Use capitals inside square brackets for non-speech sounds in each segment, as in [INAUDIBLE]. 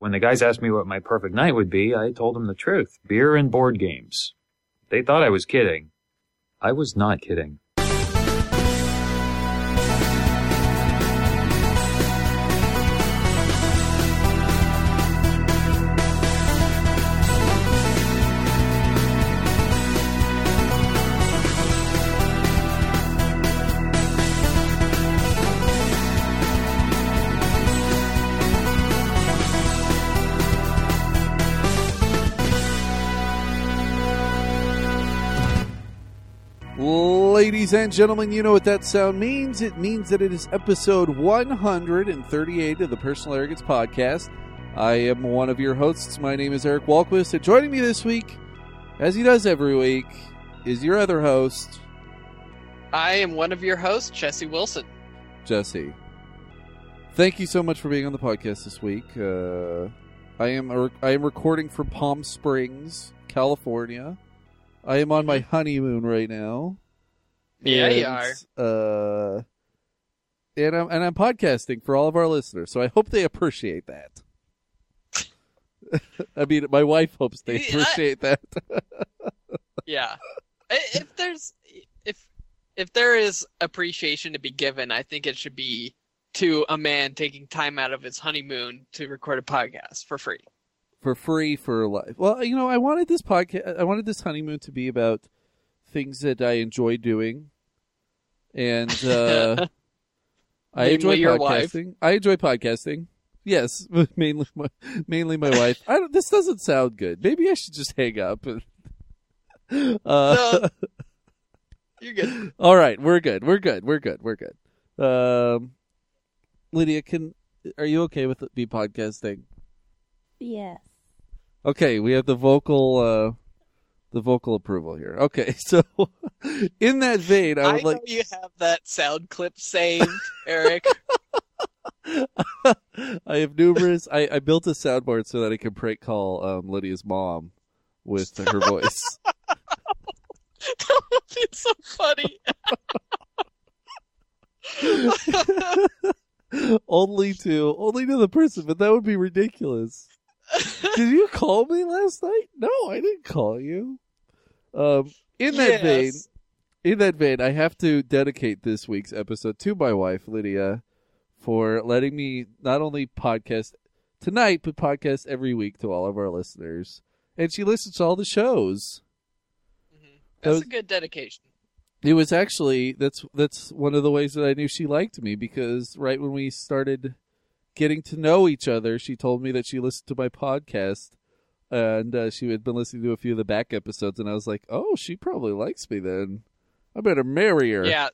When the guys asked me what my perfect night would be, I told them the truth beer and board games. They thought I was kidding. I was not kidding. Ladies and gentlemen, you know what that sound means. It means that it is episode 138 of the Personal Arrogance Podcast. I am one of your hosts. My name is Eric Walquist, and joining me this week, as he does every week, is your other host, I am one of your hosts, Jesse Wilson. Jesse. Thank you so much for being on the podcast this week. Uh, I am a, I am recording from Palm Springs, California. I am on my honeymoon right now. Yeah, you and, Uh, and I'm and I'm podcasting for all of our listeners, so I hope they appreciate that. [LAUGHS] I mean, my wife hopes they I- appreciate that. [LAUGHS] Yeah. If there's if if there is appreciation to be given, I think it should be to a man taking time out of his honeymoon to record a podcast for free. for free for life. Well, you know, I wanted this podcast. I wanted this honeymoon to be about things that I enjoy doing, and [LAUGHS] uh, I enjoy your wife. podcasting. I enjoy podcasting. Yes, [LAUGHS] mainly my, mainly my wife. I don't, this doesn't sound good. Maybe I should just hang up. And, [LAUGHS] uh, No. You're good. all right, we're good. We're good. We're good. We're good. Um, Lydia, can are you okay with me podcasting? Yes. Okay, we have the vocal uh the vocal approval here. Okay, [LAUGHS] so in that vein, I I, like you have that sound clip saved, Eric. [LAUGHS] I have numerous I, I built a soundboard so that I can prank call um Lydia's mom with her voice. [LAUGHS] that would be so funny. only to only to the person, but that would be ridiculous. [LAUGHS] Did you call me last night? No, I didn't call you. Um in that vein, in that vein, I have to dedicate this week's episode to my wife, Lydia, for letting me not only podcast tonight, but podcast every week to all of our listeners. And she listens to all the shows. Mhm. That That's was- a good dedication. It was actually that's that's one of the ways that I knew she liked me because right when we started getting to know each other, she told me that she listened to my podcast and uh, she had been listening to a few of the back episodes, and I was like, "Oh, she probably likes me then. I better marry her." Yeah.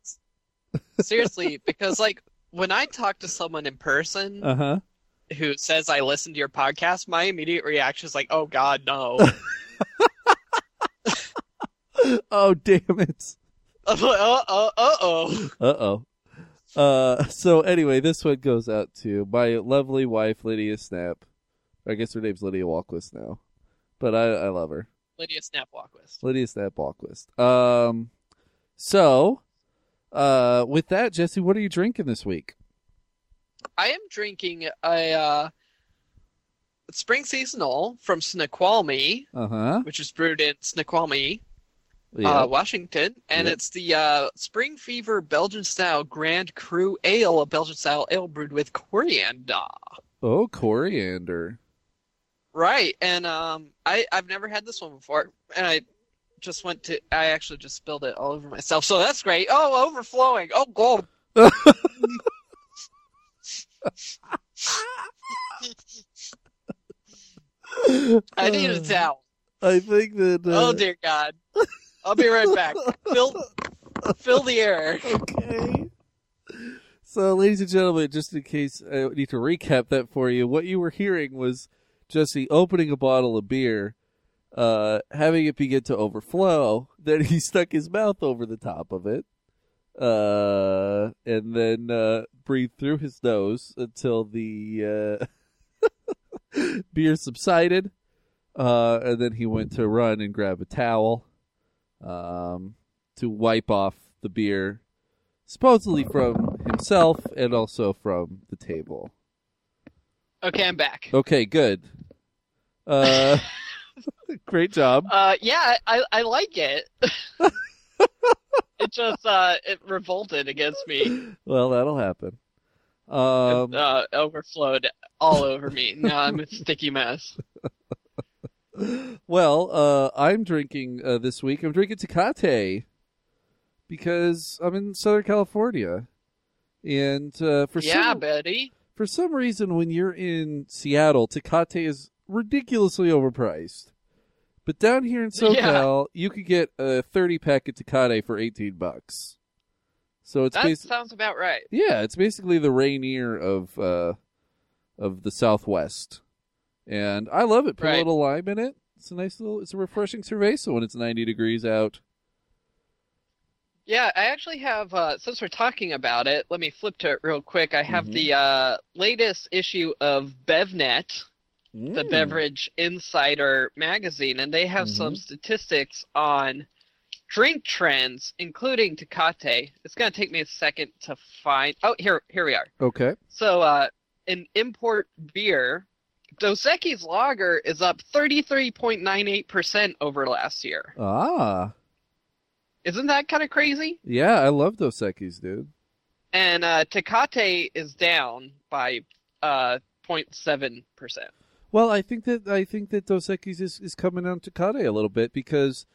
[LAUGHS] Seriously, because like when I talk to someone in person Uh huh. who says I listen to your podcast, my immediate reaction is like, "Oh God, no!" [LAUGHS] [LAUGHS] Oh damn it. uh uh uh oh. Uh oh. Uh, [LAUGHS] so anyway, this one goes out to my lovely wife, Lydia Snap. I guess her name's Lydia Walquist now, but I, I love her. Lydia Snapwalkwist. Lydia Snap Walquist. Um, so, uh, with that, Jesse, what are you drinking this week? I am drinking a uh, spring seasonal from Snoqualmie, Uh huh. which is brewed in Snoqualmie, Yeah. uh, Washington, and Yep. it's the uh, Spring Fever Belgian style Grand Cru Ale, a Belgian style ale brewed with coriander. oh, coriander. Right, and um, I I've never had this one before, and I just went to I actually just spilled it all over myself, so that's great. Oh, overflowing. Oh, God. [LAUGHS] [LAUGHS] I need a towel. I think that. Uh, Oh dear God. [LAUGHS] I'll be right back. Fill fill the air. okay. So, ladies and gentlemen, just in case I need to recap that for you, what you were hearing was Jesse opening a bottle of beer, uh, having it begin to overflow. [LAUGHS] Then he stuck his mouth over the top of it, uh, and then uh, breathed through his nose until the uh, [LAUGHS] beer subsided. Uh, and then he went to run and grab a towel um, to wipe off the beer, supposedly from himself and also from the table. Okay, I'm back. Okay, good. Uh, [LAUGHS] great job. Uh, yeah, I I like it. it just uh it revolted against me. Well, that'll happen. Um, It, uh, overflowed all over me. Now I'm a sticky mess. Well, uh, I'm drinking uh, this week. I'm drinking Tecate because I'm in Southern California, and uh, for yeah, some Betty. for some reason, when you're in Seattle, Tecate is ridiculously overpriced. But down here in SoCal, you could get a 30 pack of Tecate for 18 bucks. So it's That basically sounds about right. yeah, it's basically the Rainier of uh, of the Southwest, and I love it. Put a little lime in it. It's a nice little. It's a refreshing cerveza when it's 90 degrees out. Yeah, I actually have. Uh, since we're talking about it, let me flip to it real quick. I have Mhm. the uh, latest issue of BevNet, the Mm. Beverage Insider magazine, and they have some Mhm. statistics on drink trends, including Tecate. It's going to take me a second to find. Oh, here, here we are. Okay. So, uh, in import beer, Dos Equis Lager is up 33.98% over last year. Ah, Isn't that kind of crazy? yeah, I love Dos Equis, dude. And uh, Tecate is down by uh, 0.7%. Well, I think that I think that Dos Equis is, is coming on Tecate a little bit because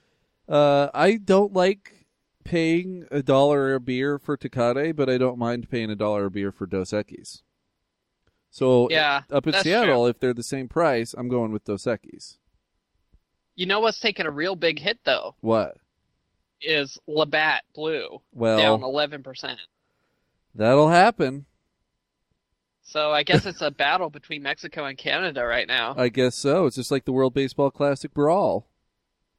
uh, I don't like paying a dollar a beer for Tecate, but I don't mind paying a dollar a beer for Dos Equis. So Yeah, up in Seattle, if they're the same price, I'm going with Dos Equis. You know what's taking a real big hit, though? What? Is Labatt Blue Well, down 11%. that'll happen. So I guess it's a battle between Mexico and Canada right now. I guess so. It's just like the World Baseball Classic brawl.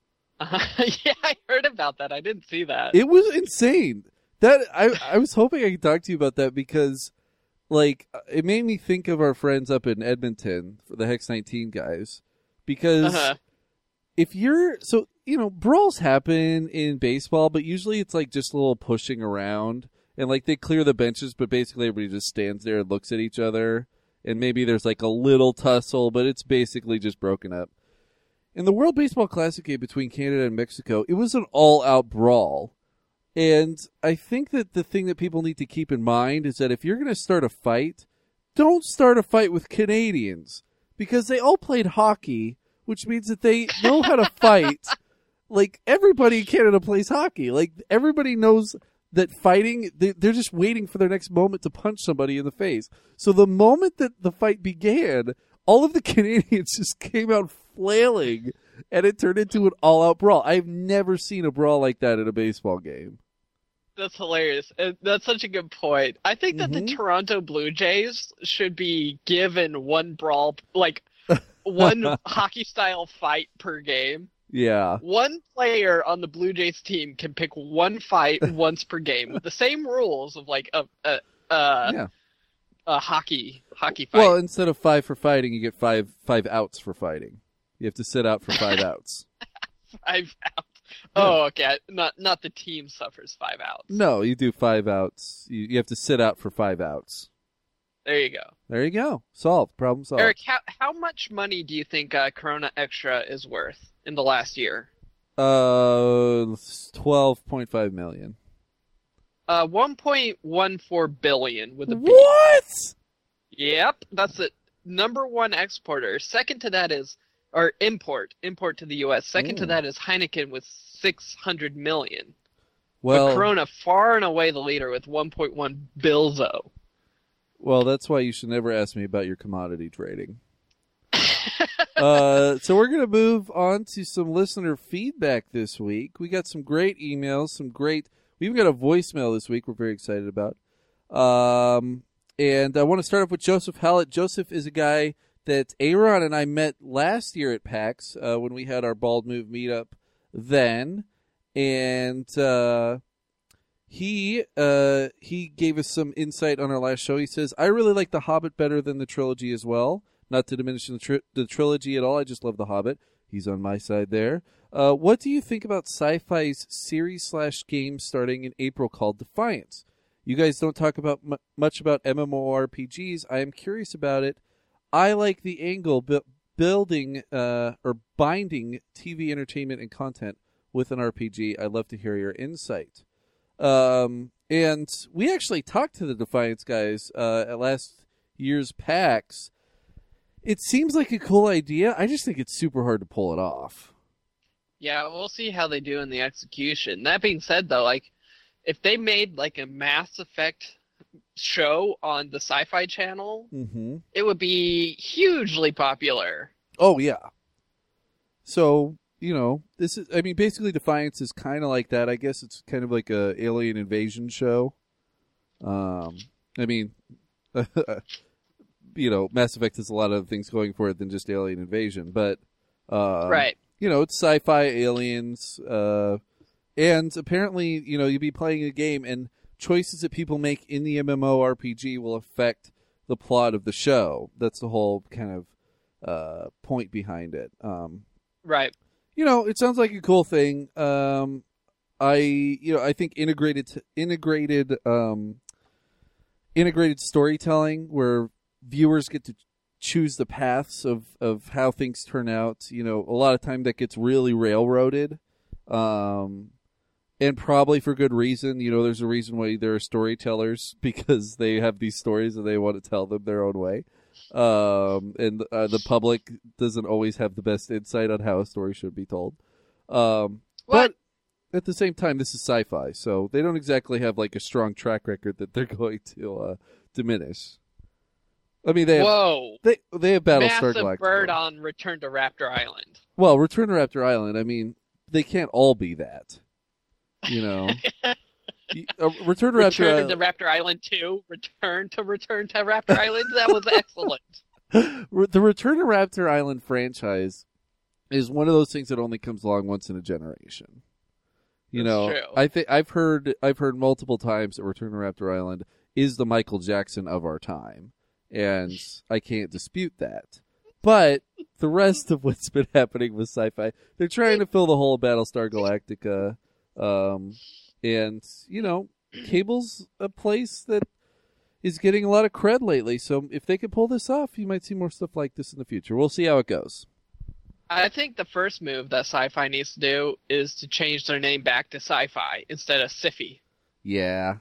[LAUGHS] yeah, I heard about that. I didn't see that. It was insane. That I I was hoping I could talk to you about that because like it made me think of our friends up in Edmonton for the Hex 19 guys because Uh-huh. if you're so you know brawls happen in baseball but usually it's like just a little pushing around and like they clear the benches but basically everybody just stands there and looks at each other and maybe there's like a little tussle but it's basically just broken up in the World Baseball Classic game between Canada and Mexico it was an all out brawl and I think that the thing that people need to keep in mind is that if you're going to start a fight don't start a fight with Canadians because they all played hockey which means that they know how to fight. [LAUGHS] like everybody in Canada plays hockey. Like everybody knows that fighting, they, they're just waiting for their next moment to punch somebody in the face. So the moment that the fight began, all of the [LAUGHS] Canadians just came out flailing, and it turned into an all-out brawl. I've never seen a brawl like that in a baseball game. That's hilarious. That's such a good point. I think that the Mhm. Toronto Blue Jays should be given one brawl, like one [LAUGHS] hockey style fight per game. Yeah. One player on the Blue Jays team can pick one fight [LAUGHS] once per game with the same rules of like a a, a, yeah. a hockey hockey fight. Well, instead of five for fighting, you get five five outs for fighting. You have to sit out for five outs. [LAUGHS] five outs. Oh, okay. Not not the team suffers five outs. No, you do five outs. You, you have to sit out for five outs. There you go. There you go. Solved. Problem solved. Eric, how how much money do you think uh, Corona Extra is worth in the last year? Uh, twelve point five million. Uh, one point one four billion with a B. What? Yep, that's the number one exporter. Second to that is or import import to the U.S. Second to that is Heineken with six hundred million. Well, but Corona far and away the leader with one point one bilzo. well, that's why you should never ask me about your commodity trading. [LAUGHS] uh, so we're gonna move on to some listener feedback this week. We got some great emails, some great. We even got a voicemail this week. We're very excited about. Um, and I want to start off with Joseph Hallett. Joseph is a guy that Aaron and I met last year at PAX uh, when we had our Bald Move meetup then, and uh, he uh, he gave us some insight on our last show. He says, "I really like The Hobbit better than the trilogy as well. Not to diminish the, tri- the trilogy at all. I just love The Hobbit. He's on my side there. Uh, what do you think about Sci-Fi's series slash game starting in April called Defiance? You guys don't talk about mu much about MMORPGs. I am curious about it. I like the angle bu- building uh, or binding TV entertainment and content with an RPG. I'd love to hear your insight. Um, and we actually talked to the Defiance guys uh, at last year's PAX. It seems like a cool idea. I just think it's super hard to pull it off. Yeah, we'll see how they do in the execution. That being said, though, like if they made like a Mass Effect show on the Sci-Fi Channel, Mm-hmm. it would be hugely popular. Oh yeah. So you know, this is. I mean, basically, Defiance is kind of like that. I guess it's kind of like a alien invasion show. Um, I mean, [LAUGHS] you know, Mass Effect has a lot of things going for it than just alien invasion, but uh, right. You know, it's sci-fi aliens, uh, and apparently, you know, you'd be playing a game, and choices that people make in the MMORPG will affect the plot of the show. That's the whole kind of uh, point behind it. Um, Right. you know, it sounds like a cool thing. Um, I, you know, I think integrated, integrated, um, integrated storytelling where viewers get to choose the paths of of how things turn out. You know, a lot of time that gets really railroaded, um, and probably for good reason. You know, there's a reason why there are storytellers [LAUGHS] because they have these stories and they want to tell them their own way um, and uh, the public doesn't always have the best insight on how a story should be told. Um, but at the same time, this is sci-fi, so they don't exactly have like a strong track record that they're [LAUGHS] going to uh, diminish. I mean, they have, Whoa. they they have Battlestar Massive Galactica. bird on Return to Raptor Island. Well, Return to Raptor Island. I mean, they can't all be that. You know, [LAUGHS] uh, Return to Raptor Return Island. to Raptor Island 2. Return to Return to Raptor Island. That was excellent. [LAUGHS] [LAUGHS] The Return to Raptor Island franchise is one of those things that only comes along once in a generation. You That's know, true. I think I've heard I've heard multiple times that Return to Raptor Island is the Michael Jackson of our time, and I can't dispute that. But the rest of what's been happening with sci-fi, they're trying to fill the whole of Battlestar Galactica, um, and you know, Cable's a place that is getting a lot of cred lately. So if they could pull this off, you might see more stuff like this in the future. We'll see how it goes. I think the first move that sci-fi needs to do is to change their name back to sci-fi instead of Siffy. Yeah.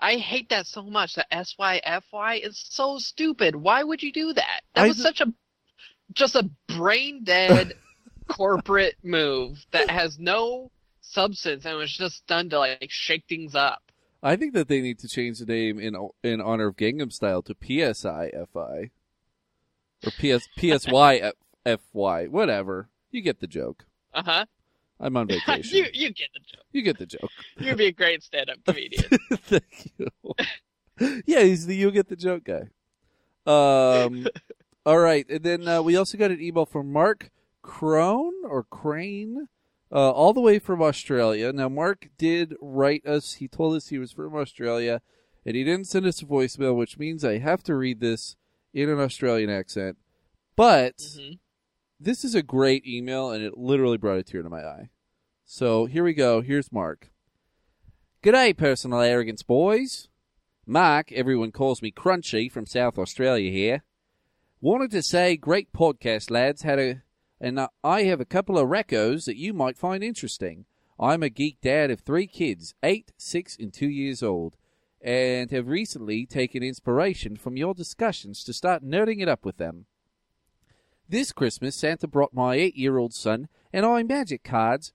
I hate that so much. The SYFY is so stupid. Why would you do that? That I was d- such a just a brain dead [LAUGHS] corporate move that has no substance and was just done to like shake things up. I think that they need to change the name in in honor of Gangnam Style to PSIFI or PS PSYFY, whatever. You get the joke. Uh huh. I'm on [LAUGHS] vacation. you you get the joke. you get the joke. You'd be a great stand-up [LAUGHS] comedian. Thank you. yeah, he's the you get the joke guy. Um, [LAUGHS] all right, and then uh, we also got an email from Mark Crone or Crane, uh, all the way from Australia. Now, Mark did write us. He told us he was from Australia, and he didn't send us a voicemail, which means I have to read this in an Australian accent. But Mhm. this is a great email, and it literally brought a tear to my eye. So here we go. Here's Mark. G'day, personal arrogance boys. Mark, everyone calls me Crunchy from South Australia here. Wanted to say, great podcast, lads. Had a, and I have a couple of recos that you might find interesting. I'm a geek dad of three kids, eight, six, and two years old, and have recently taken inspiration from your discussions to start nerding it up with them. This Christmas, Santa brought my eight-year-old son and I magic cards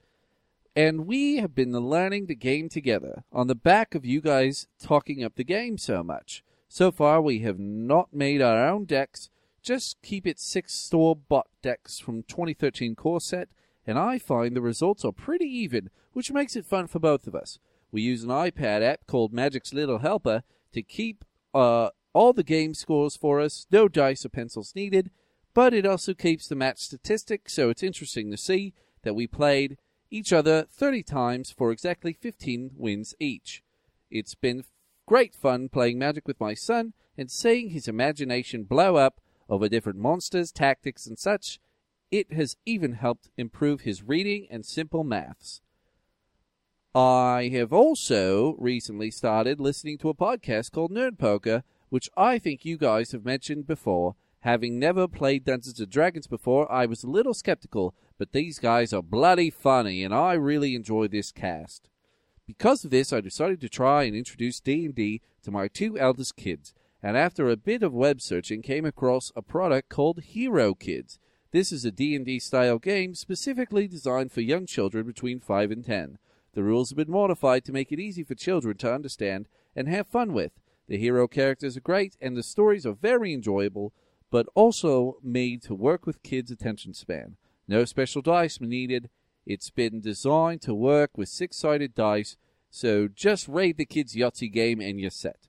and we have been learning the game together on the back of you guys talking up the game so much. So far, we have not made our own decks, just keep it six store bot decks from 2013 core set, and I find the results are pretty even, which makes it fun for both of us. We use an iPad app called Magic's Little Helper to keep uh, all the game scores for us, no dice or pencils needed, but it also keeps the match statistics, so it's interesting to see that we played each other 30 times for exactly 15 wins each. It's been great fun playing Magic with my son and seeing his imagination blow up over different monsters, tactics, and such. It has even helped improve his reading and simple maths. I have also recently started listening to a podcast called Nerd Poker, which I think you guys have mentioned before, Having never played Dungeons and Dragons before, I was a little skeptical, but these guys are bloody funny, and I really enjoy this cast. Because of this, I decided to try and introduce D&D to my two eldest kids, and after a bit of web searching, came across a product called Hero Kids. This is a D&D style game specifically designed for young children between 5 and 10. The rules have been modified to make it easy for children to understand and have fun with. The hero characters are great, and the stories are very enjoyable, but also made to work with kids' attention span. No special dice needed. It's been designed to work with six sided dice, so just raid the kids' Yahtzee game and you're set.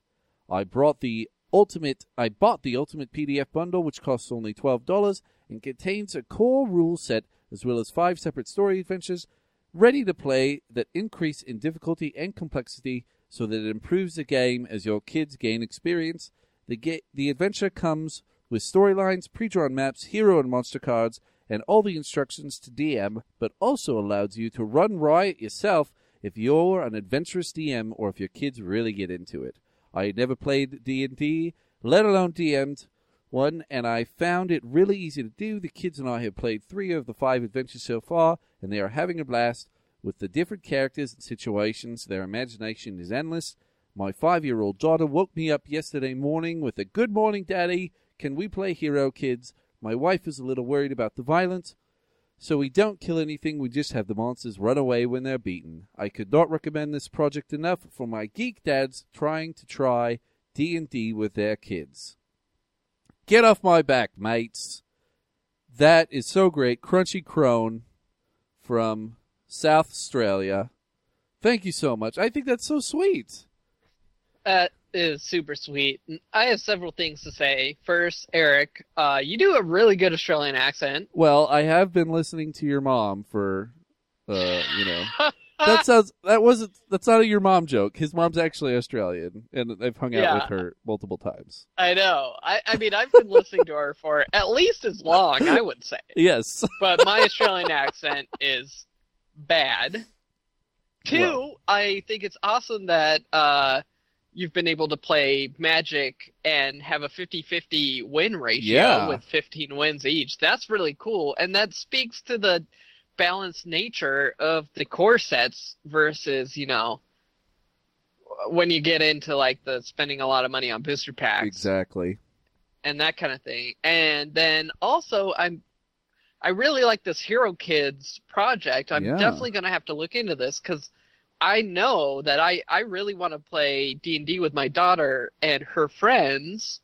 I brought the ultimate I bought the ultimate PDF bundle which costs only $12 and contains a core rule set as well as five separate story adventures ready to play that increase in difficulty and complexity so that it improves the game as your kids gain experience. The the adventure comes with storylines, pre-drawn maps, hero and monster cards, and all the instructions to DM, but also allows you to run riot yourself if you're an adventurous DM or if your kids really get into it. I never played D&D, let alone DM'd one, and I found it really easy to do. The kids and I have played three of the five adventures so far, and they are having a blast with the different characters and situations. Their imagination is endless. My five-year-old daughter woke me up yesterday morning with a "Good morning, Daddy. Can we play Hero Kids?" My wife is a little worried about the violence, so we don't kill anything. We just have the monsters run away when they're beaten. I could not recommend this project enough for my geek dads trying to try D&D with their kids. Get off my back, mates. That is so great. Crunchy Crone from South Australia. Thank you so much. I think that's so sweet. That is super sweet. I have several things to say. First, Eric, uh, you do a really good Australian accent. Well, I have been listening to your mom for, uh, you know. that [LAUGHS] sounds that wasn't that's not a your mom joke. His mom's actually Australian, and I've hung out Yeah. with her multiple times. I know. I, I mean, I've been listening to her for at least as long, I would say. [LAUGHS] Yes, But my Australian accent is bad. Two, Well. I think it's awesome that uh, you've been able to play Magic and have a 50-50 win ratio Yeah. with 15 wins each. That's really cool, and that speaks to the balanced nature of the core sets versus, you know, when you get into like the spending a lot of money on booster packs exactly. and that kind of thing. And then also, I'm I really like this Hero Kids project. I'm Yeah. definitely going to have to look into this because I know that I I really want to play D and D with my daughter and her friends.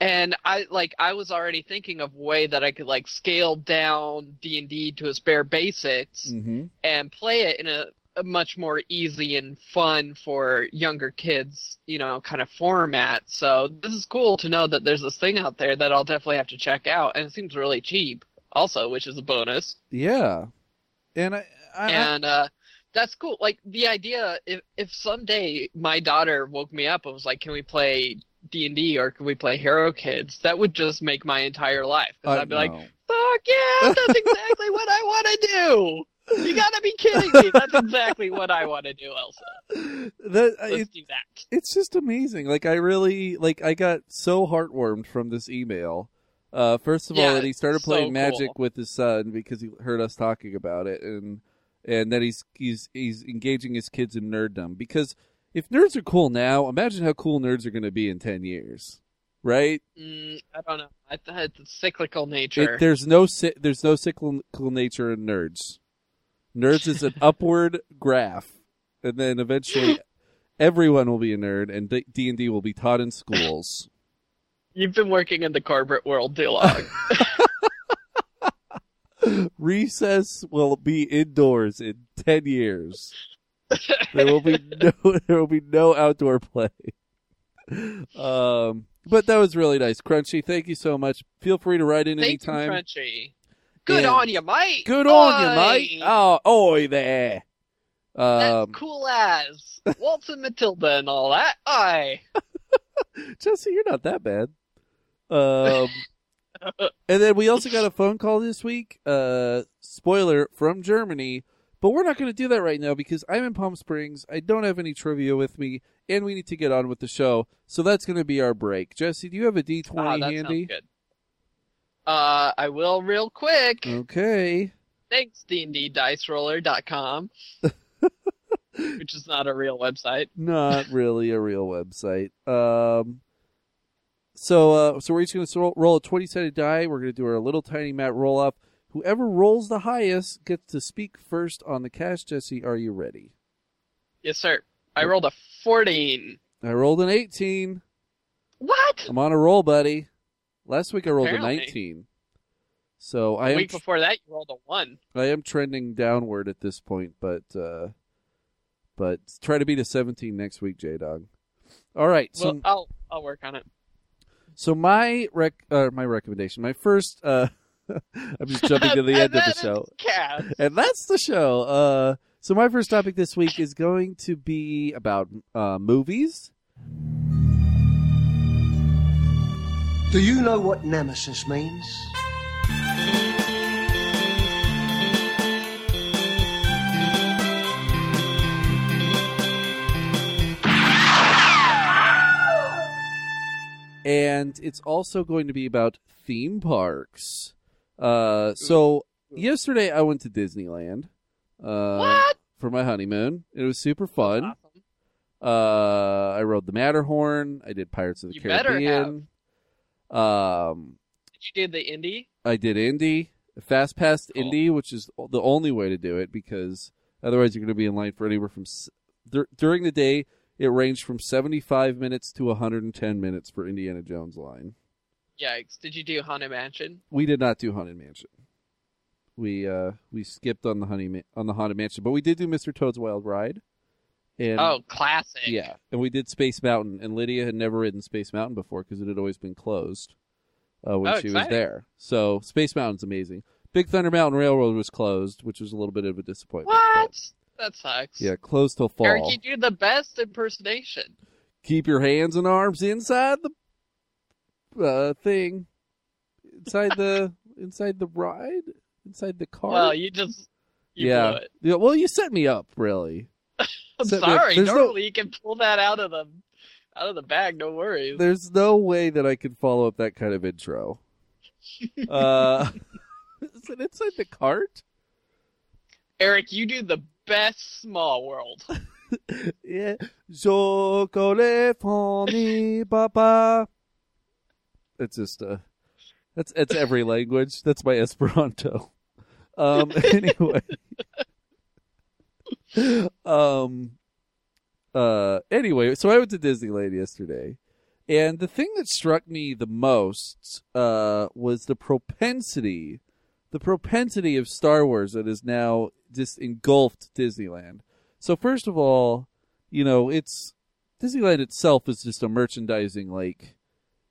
And I like I was already thinking of a way that I could like scale down D and D to its bare basics hmm and play it in a, a much more easy and fun for younger kids, you know, kind of format. So this is cool to know that there's this thing out there that I'll definitely have to check out, and it seems really cheap, also, which is a bonus. Yeah, and I, I, I and uh, that's cool. Like the idea, if if someday my daughter woke me up and was like, "Can we play D and D or can we play Hero Kids?" That would just make my entire life. 'Cause I I'd be like. Fuck yeah, [LAUGHS] that's exactly what I want to do. You gotta be kidding me. That's exactly what I want to do, Elsa. that Let's it, do that. it's just amazing. Like I really like I got so heartwarmed from this email. Uh, first of all, that he started so playing Magic cool. with his son because he heard us talking about it, and and that he's he's he's engaging his kids in nerddom. Because if nerds are cool now, imagine how cool nerds are going to be in ten years, right? Mm, I don't know. I thought it's cyclical nature. It, there's no there's no cyclical nature in nerds. Nerds is an [LAUGHS] upward graph, and then eventually [LAUGHS] everyone will be a nerd, and D and D will be taught in schools. You've been working in the corporate world too long. [LAUGHS] Recess will be indoors in ten years. There will be no [LAUGHS] there will be no outdoor play. Um, but that was really nice, Crunchy. Thank you so much. Feel free to write in Thank you, anytime. Crunchy. Good And- on you, mate. Good on you, mate. Oh, oi there. That's Um, cool as [LAUGHS] Waltzing Matilda and all that. Aye. [LAUGHS] Jesse, you're not that bad. Um, and then we also got a phone call this week. Uh, spoiler from Germany, but we're not going to do that right now because I'm in Palm Springs. I don't have any trivia with me, and we need to get on with the show. So that's going to be our break. Jesse, do you have a D20 Ah, handy? good. Uh, I will real quick. Okay. Thanks, dnddiceroller.com, [LAUGHS] which is not a real website. Not really a real website. Um. So, uh, so we're each going to roll a twenty-sided die. We're going to do our little tiny mat roll up. Whoever rolls the highest gets to speak first on the cast. Jesse, are you ready? Yes, sir. I rolled a 14. I rolled an eighteen. What? I'm on a roll, buddy. Last week I rolled Apparently. a nineteen. So I A am week before that, you rolled a 1. I am trending downward at this point, but uh, but try to beat a seventeen next week, J Dog. All right. So Well, I'll, I'll work on it. So my rec, uh, my recommendation, my first, uh, [LAUGHS] I'm just jumping to the [LAUGHS] end of the show, Cats. and that's the show. Uh, so my first topic this week is going to be about uh, movies. Do you know what nemesis means? And it's also going to be about theme parks. Uh, so yesterday I went to Disneyland uh, What? for my honeymoon. It was super fun. Awesome. Uh, I rode the Matterhorn. I did Pirates of the You Caribbean. Um, Did you do the Indy? I did Indy, fast Pass Cool. Indy, which is the only way to do it because otherwise you're going to be in line for anywhere from s- dur- during the day. It ranged from 75 minutes to 110 minutes for Indiana Jones line. Yikes. Did you do Haunted Mansion? We did not do Haunted Mansion. We uh we skipped on the honey Ma- on the Haunted Mansion, but we did do Mr. Toad's Wild Ride. And oh, classic. yeah, and we did Space Mountain, and Lydia had never ridden Space Mountain before because it had always been closed uh, when Oh, she was there. So Space Mountain's amazing. Big Thunder Mountain Railroad was closed, which was a little bit of a disappointment. What? but- That sucks. yeah, close till fall. Eric, you do the best impersonation. Keep your hands and arms inside the uh, thing, inside the [LAUGHS] inside the ride, inside the car. Well, you just you yeah, yeah. Well, you set me up, really. [LAUGHS] I'm Set sorry. There's no- Normally you can pull that out of the out of the bag. No worries. There's no way that I could follow up that kind of intro. [LAUGHS] uh, is it inside the cart? Eric, you do the best small world. [LAUGHS] Yeah. Famille, papa. It's just uh that's it's every [LAUGHS] language. That's my Esperanto. Um [LAUGHS] anyway. um uh anyway, so I went to Disneyland yesterday. And the thing that struck me the most uh was the propensity the propensity of Star Wars that is now just engulfed Disneyland. So first of all, you know, it's Disneyland itself is just a merchandising like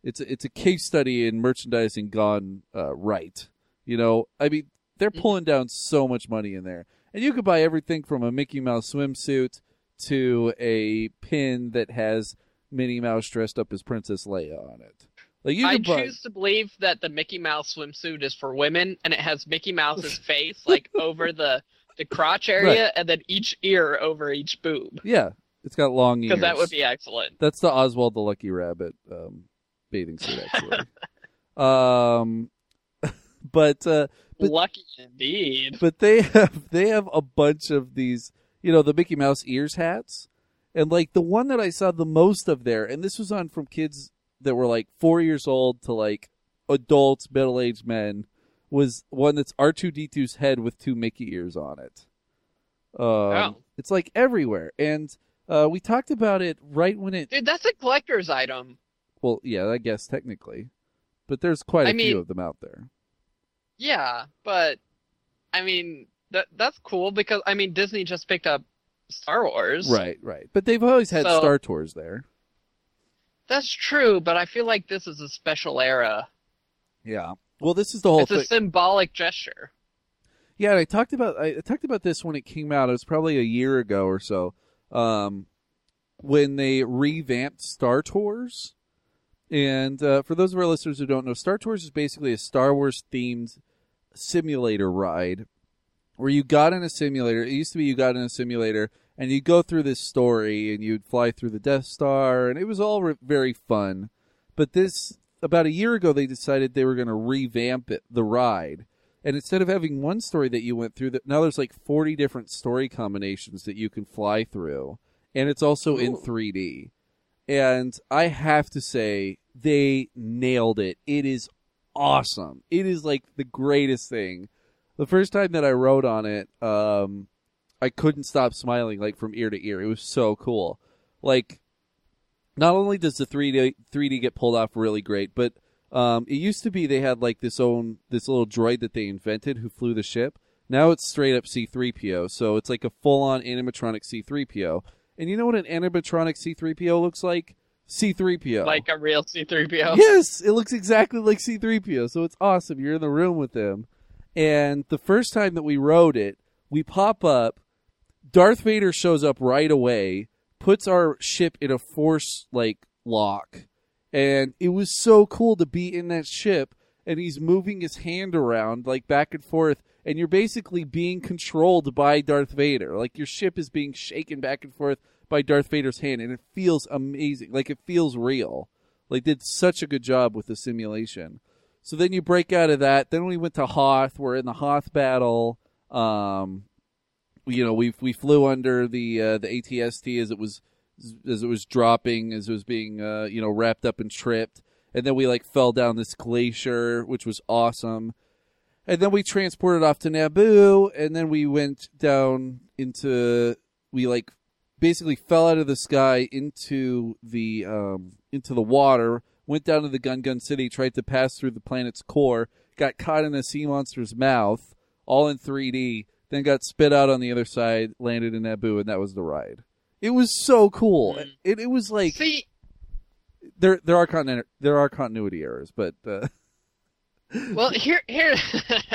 it's a, it's a case study in merchandising gone uh, right. You know, I mean, they're Mhm. pulling down so much money in there, and you could buy everything from a Mickey Mouse swimsuit to a pin that has Minnie Mouse dressed up as Princess Leia on it. Like I buy, choose to believe that the Mickey Mouse swimsuit is for women, and it has Mickey Mouse's [LAUGHS] face like over the the crotch area, and then each ear over each boob. yeah, it's got long ears. Because that would be excellent. That's the Oswald the Lucky Rabbit um, bathing suit, actually. [LAUGHS] um, [LAUGHS] but uh, But- Lucky indeed. but they have they have a bunch of these, you know, the Mickey Mouse ears hats, and like the one that I saw the most of there, and this was on from kids that were like four years old to like adults, middle aged men, was one that's R two D 2s head with two Mickey ears on it. Um, Oh. It's like everywhere, and uh, we talked about it right when it Dude, that's a collector's item. Well, yeah, I guess technically, but there's quite a I few of them out there. Yeah, but I mean that that's cool because I mean Disney just picked up Star Wars. Right, right. But they've always had So- Star Tours there. That's true, but I feel like this is a special era. Yeah. Well, this is the whole it's thing. a symbolic gesture. Yeah, I talked about I talked about this when it came out. It was probably a year ago or so. Um, when they revamped Star Tours. And uh, for those of our listeners who don't know, Star Tours is basically a Star Wars themed simulator ride where you got in a simulator. It used to be you got in a simulator and you'd go through this story and you'd fly through the Death Star, and it was all re- very fun. But this about a year ago they decided they were going to revamp it, the ride. And instead of having one story that you went through, that now there's like 40 different story combinations that you can fly through, and it's also in 3D. And I have to say, they nailed it. It is awesome. It is like the greatest thing. The first time that I rode on it, um, I couldn't stop smiling like from ear to ear. It was so cool. Like, not only does the 3D 3D get pulled off really great, but um, it used to be they had like this own this little droid that they invented who flew the ship. Now it's straight up C3PO, so it's like a full on animatronic C3PO. And you know what an animatronic C3PO looks like? C3PO. Like a real C3PO. Yes, it looks exactly like C3PO. So it's awesome. You're in the room with him. And the first time that we rode it, we pop up. Darth Vader shows up right away, puts our ship in a force like lock. And it was so cool to be in that ship and he's moving his hand around like back and forth and you're basically being controlled by Darth Vader. Like your ship is being shaken back and forth by Darth Vader's hand and it feels amazing. Like it feels real. Like did such a good job with the simulation. So then you break out of that. Then we went to Hoth. We're in the Hoth battle. Um, you know, we we flew under the uh, the ATST as it was as it was dropping, as it was being uh, you know wrapped up and tripped, and then we like fell down this glacier, which was awesome. And then we transported off to Naboo, and then we went down into we like basically fell out of the sky into the um, into the water, went down to the Gungan City, tried to pass through the planet's core, got caught in a sea monster's mouth, all in 3D, then got spit out on the other side, landed in Naboo, and that was the ride. It was so cool. Mm. It, it was like See, there there are continu- there are continuity errors, but uh, [LAUGHS] well, here, here,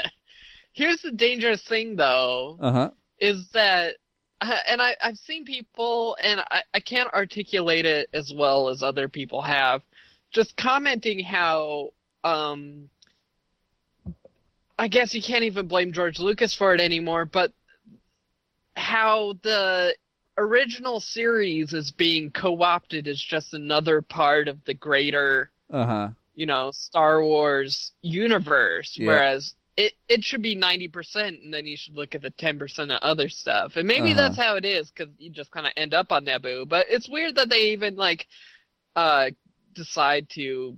[LAUGHS] here's the dangerous thing, though. uh huh. is that uh, and I, I've seen people and I, I can't articulate it as well as other people have just commenting how um I guess you can't even blame George Lucas for it anymore, but how the original series is being co-opted is just another part of the greater Uh huh. you know, Star Wars universe, Yeah. whereas it, it should be 90% and then you should look at the 10% of other stuff. And maybe Uh-huh. that's how it is because you just kind of end up on Naboo. But it's weird that they even, like, uh, decide to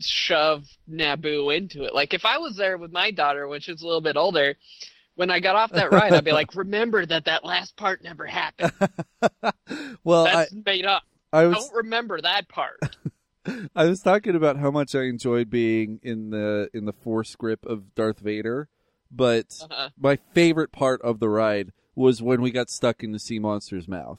shove Naboo into it. Like, if I was there with my daughter, which is a little bit older, when I got off that ride, I'd be like, [LAUGHS] remember that that last part never happened. [LAUGHS] well, I, That's made up. I was Don't remember that part. [LAUGHS] I was talking about how much I enjoyed being in the in the force grip of Darth Vader, but Uh-huh. my favorite part of the ride was when we got stuck in the sea monster's mouth.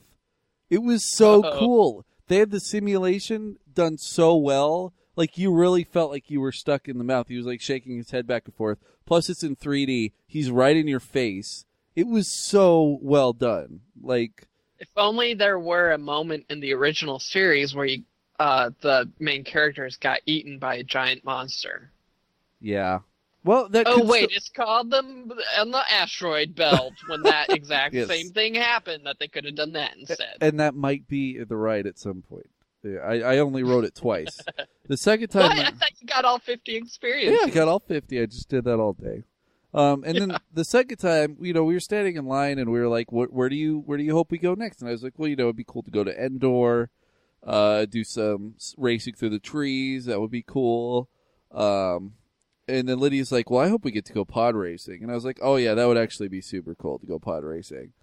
It was so Uh-oh. cool. They had the simulation done so well. Like you really felt like you were stuck in the mouth. He was like shaking his head back and forth. Plus it's in 3D. He's right in your face. It was so well done. Like If only there were a moment in the original series where you, uh, the main characters got eaten by a giant monster. yeah. Well, that Oh wait, still- it's called them on the asteroid belt when that exact [LAUGHS] Yes. same thing happened. That they could have done that instead. and that might be the right at some point. Yeah, I, I only wrote it twice. [LAUGHS] the second time, I thought you got all fifty experiences. yeah, I got all fifty. I just did that all day. Um, and then the second time, you know, we were standing in line and we were like, "What? Where do you where do you hope we go next?" And I was like, "Well, you know, it'd be cool to go to Endor, uh, do some racing through the trees. That would be cool." Um, and then Lydia's like, "Well, I hope we get to go pod racing." And I was like, "Oh yeah, that would actually be super cool to go pod racing."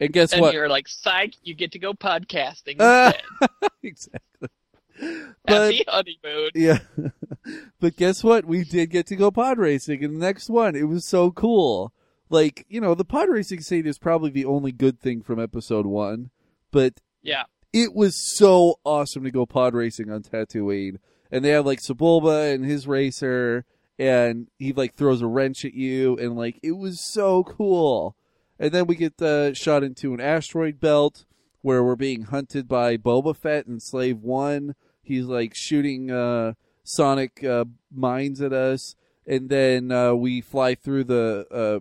And guess and what? you're like, psych, you get to go podcasting [LAUGHS] instead. [LAUGHS] exactly. But Happy honeymoon. yeah, [LAUGHS] but guess what? We did get to go pod racing in the next one. It was so cool. Like you know, the pod racing scene is probably the only good thing from episode one, but Yeah. it was so awesome to go pod racing on Tatooine. And they have like Sebulba and his racer, and he like throws a wrench at you, and like it was so cool. And then we get uh, shot into an asteroid belt where we're being hunted by Boba Fett and Slave One. He's like shooting uh, sonic uh, mines at us, and then uh, we fly through the uh,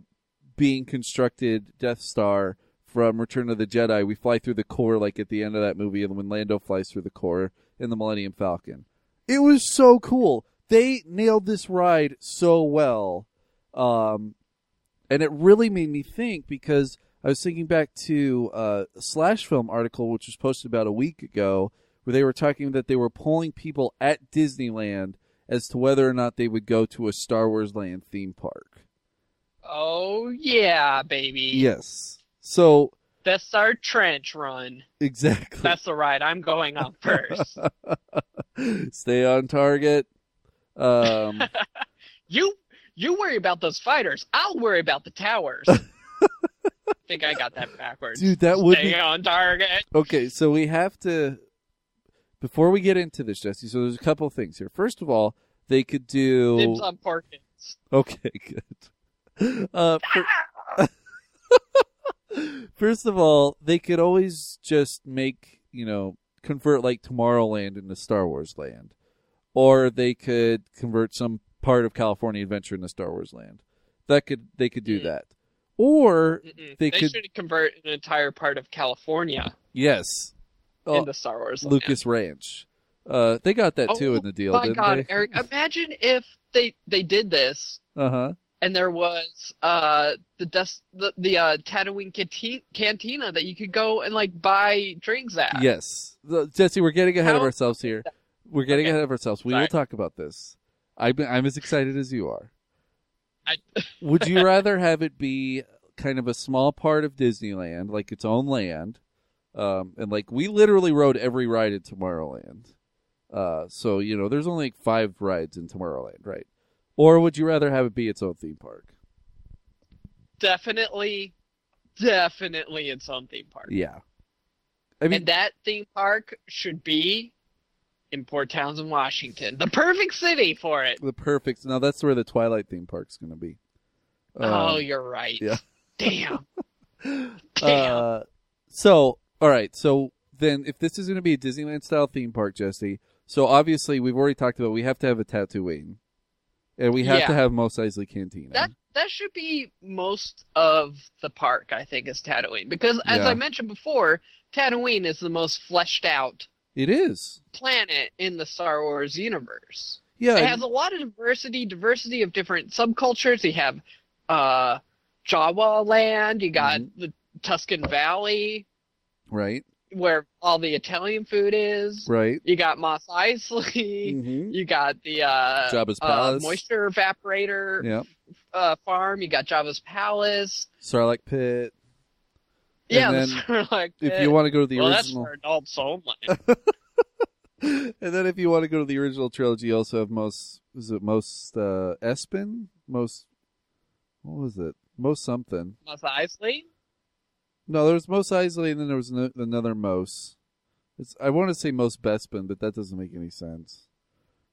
being constructed Death Star from Return of the Jedi. We fly through the core like at the end of that movie, and when Lando flies through the core in the Millennium Falcon. It was so cool. They nailed this ride so well. Um, and it really made me think because I was thinking back to uh, a Slash Film article, which was posted about a week ago, where they were talking that they were polling people at Disneyland as to whether or not they would go to a Star Wars Land theme park. Oh yeah, baby. Yes. So That's our trench run. exactly. That's the ride I'm going on first. [LAUGHS] Stay on target. Um, [LAUGHS] you you worry about those fighters. I'll worry about the towers. I [LAUGHS] think I got that backwards. dude, that would Stay be on target. okay. So we have to before we get into this, Jesse. So there's a couple things here. First of all, they could do Dibs on Porkins. okay, good. Uh, [LAUGHS] fir- [LAUGHS] first of all, they could always just make you know convert like Tomorrowland into Star Wars Land, or they could convert some part of California Adventure in the Star Wars Land. That could they could do Mm. that, or Mm-mm. They They, could- should convert an entire part of California yes, oh, into Star Wars. land. Lucas Ranch. Uh, they got that too Oh in the deal, My God, they? Eric! [LAUGHS] Imagine if they they did this Uh huh. and there was uh the des- the, the uh Tatooine cantina that you could go and like buy drinks at. Yes, Jesse, we're getting ahead of ourselves here. We're getting Okay. ahead of ourselves. We Sorry. will talk about this. I'm, I'm as excited as you are. I, [LAUGHS] Would you rather have it be kind of a small part of Disneyland, like its own land, um, and like we literally rode every ride at Tomorrowland. Uh, so you know, there's only like five rides in Tomorrowland, right? Or would you rather have it be its own theme park? definitely, definitely its own theme park. Yeah. I mean, and that theme park should be in Port Townsend, Washington, the perfect city for it. the perfect. Now that's where the Twilight theme park's going to be. oh, Um, you're right. yeah. Damn. [LAUGHS] [LAUGHS] Damn. Uh, so, all right. So then, if this is going to be a Disneyland style theme park, Jesse, so obviously we've already talked about we have to have a Tatooine, and we have Yeah. to have Mos Eisley Cantina. That that should be most of the park, I think, is Tatooine. Because as Yeah. I mentioned before, Tatooine is the most fleshed out it is. planet in the Star Wars universe. Yeah. It has a lot of diversity, diversity of different subcultures. You have uh Jawa land, you got Mm-hmm. the Tuscan Valley, right. where all the Italian food is. Right. You got Mos Eisley. Mm-hmm. You got the uh, Jabba's uh, Palace. moisture evaporator Yeah. uh, farm. You got Jabba's Palace. Sarlacc Pit. Yeah, then [LAUGHS] Sarlacc If pit. you want to go to the well, that's original, for adults only. [LAUGHS] and then if you want to go to the original trilogy, you also have most. Is it most uh, Espen? Most. What was it? Most something. Mos Eisley. No, there was Mos Eisley, and then there was no, another Mos. It's I want to say Mos Bespin, but that doesn't make any sense.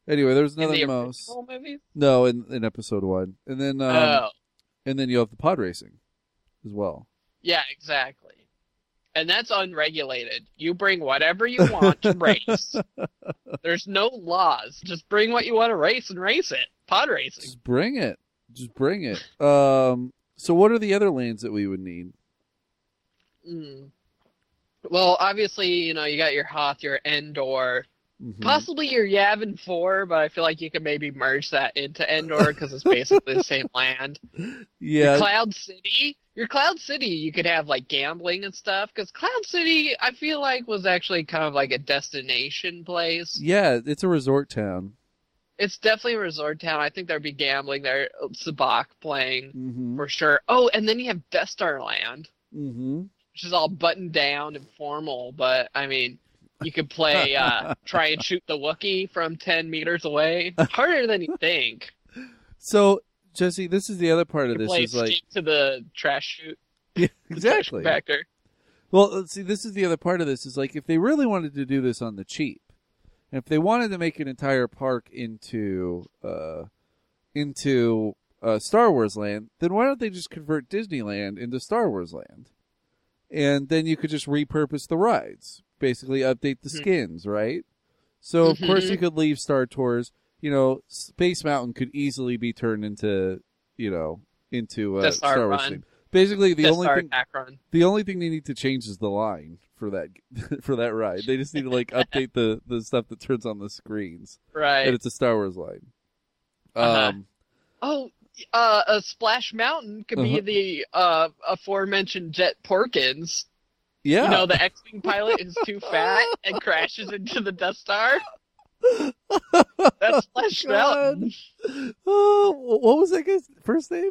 Anyway, there was In another the Mos. original movies? No, in in episode one, and then um, oh, and then you have the pod racing as well. Yeah, exactly. And that's unregulated. You bring whatever you want to race. [LAUGHS] There's no laws. Just bring what you want to race and race it. Pod racing. Just bring it. Just bring it. Um. So, what are the other lanes that we would need? Mm. Well, obviously, you know, you got your Hoth, your Endor, Mhm. possibly your Yavin 4, but I feel like you could maybe merge that into Endor because it's basically the same land. [LAUGHS] Yeah. Your Cloud City, your Cloud City, you could have like gambling and stuff because Cloud City, I feel like was actually kind of like a destination place. Yeah, it's a resort town. It's definitely a resort town. I think there'd be gambling there, Sabacc playing Mm-hmm. for sure. Oh, and then you have Death Star Land, Mm-hmm. which is all buttoned down and formal, but I mean. You could play, uh, [LAUGHS] try and shoot the Wookiee from 10 meters away. Harder than you think. So, Jesse, this is the other part of this is like to the trash chute. [LAUGHS] yeah, exactly. Well, see, this is the other part of this is like if they really wanted to do this on the cheap, and if they wanted to make an entire park into uh into uh, Star Wars Land, then why don't they just convert Disneyland into Star Wars Land, and then you could just repurpose the rides, basically update the Mhm. skins, right? So of course Mhm. you could leave Star Tours. You know, Space Mountain could easily be turned into you know into a The Star Star Wars Run. theme. Basically, the Death only Star thing attack the only thing they need to change is the line for that [LAUGHS] for that ride. They just need to like [LAUGHS] update the the stuff that turns on the screens, Right. and it's a Star Wars line. Uh-huh. Um, Oh, uh, a Splash Mountain could be Uh-huh. the uh, aforementioned Jet Porkins. yeah, You know, the X-wing pilot is too [LAUGHS] fat and crashes into the Death Star. That's [LAUGHS] Splash God. Mountain. [LAUGHS] Oh, what was that guy's first name?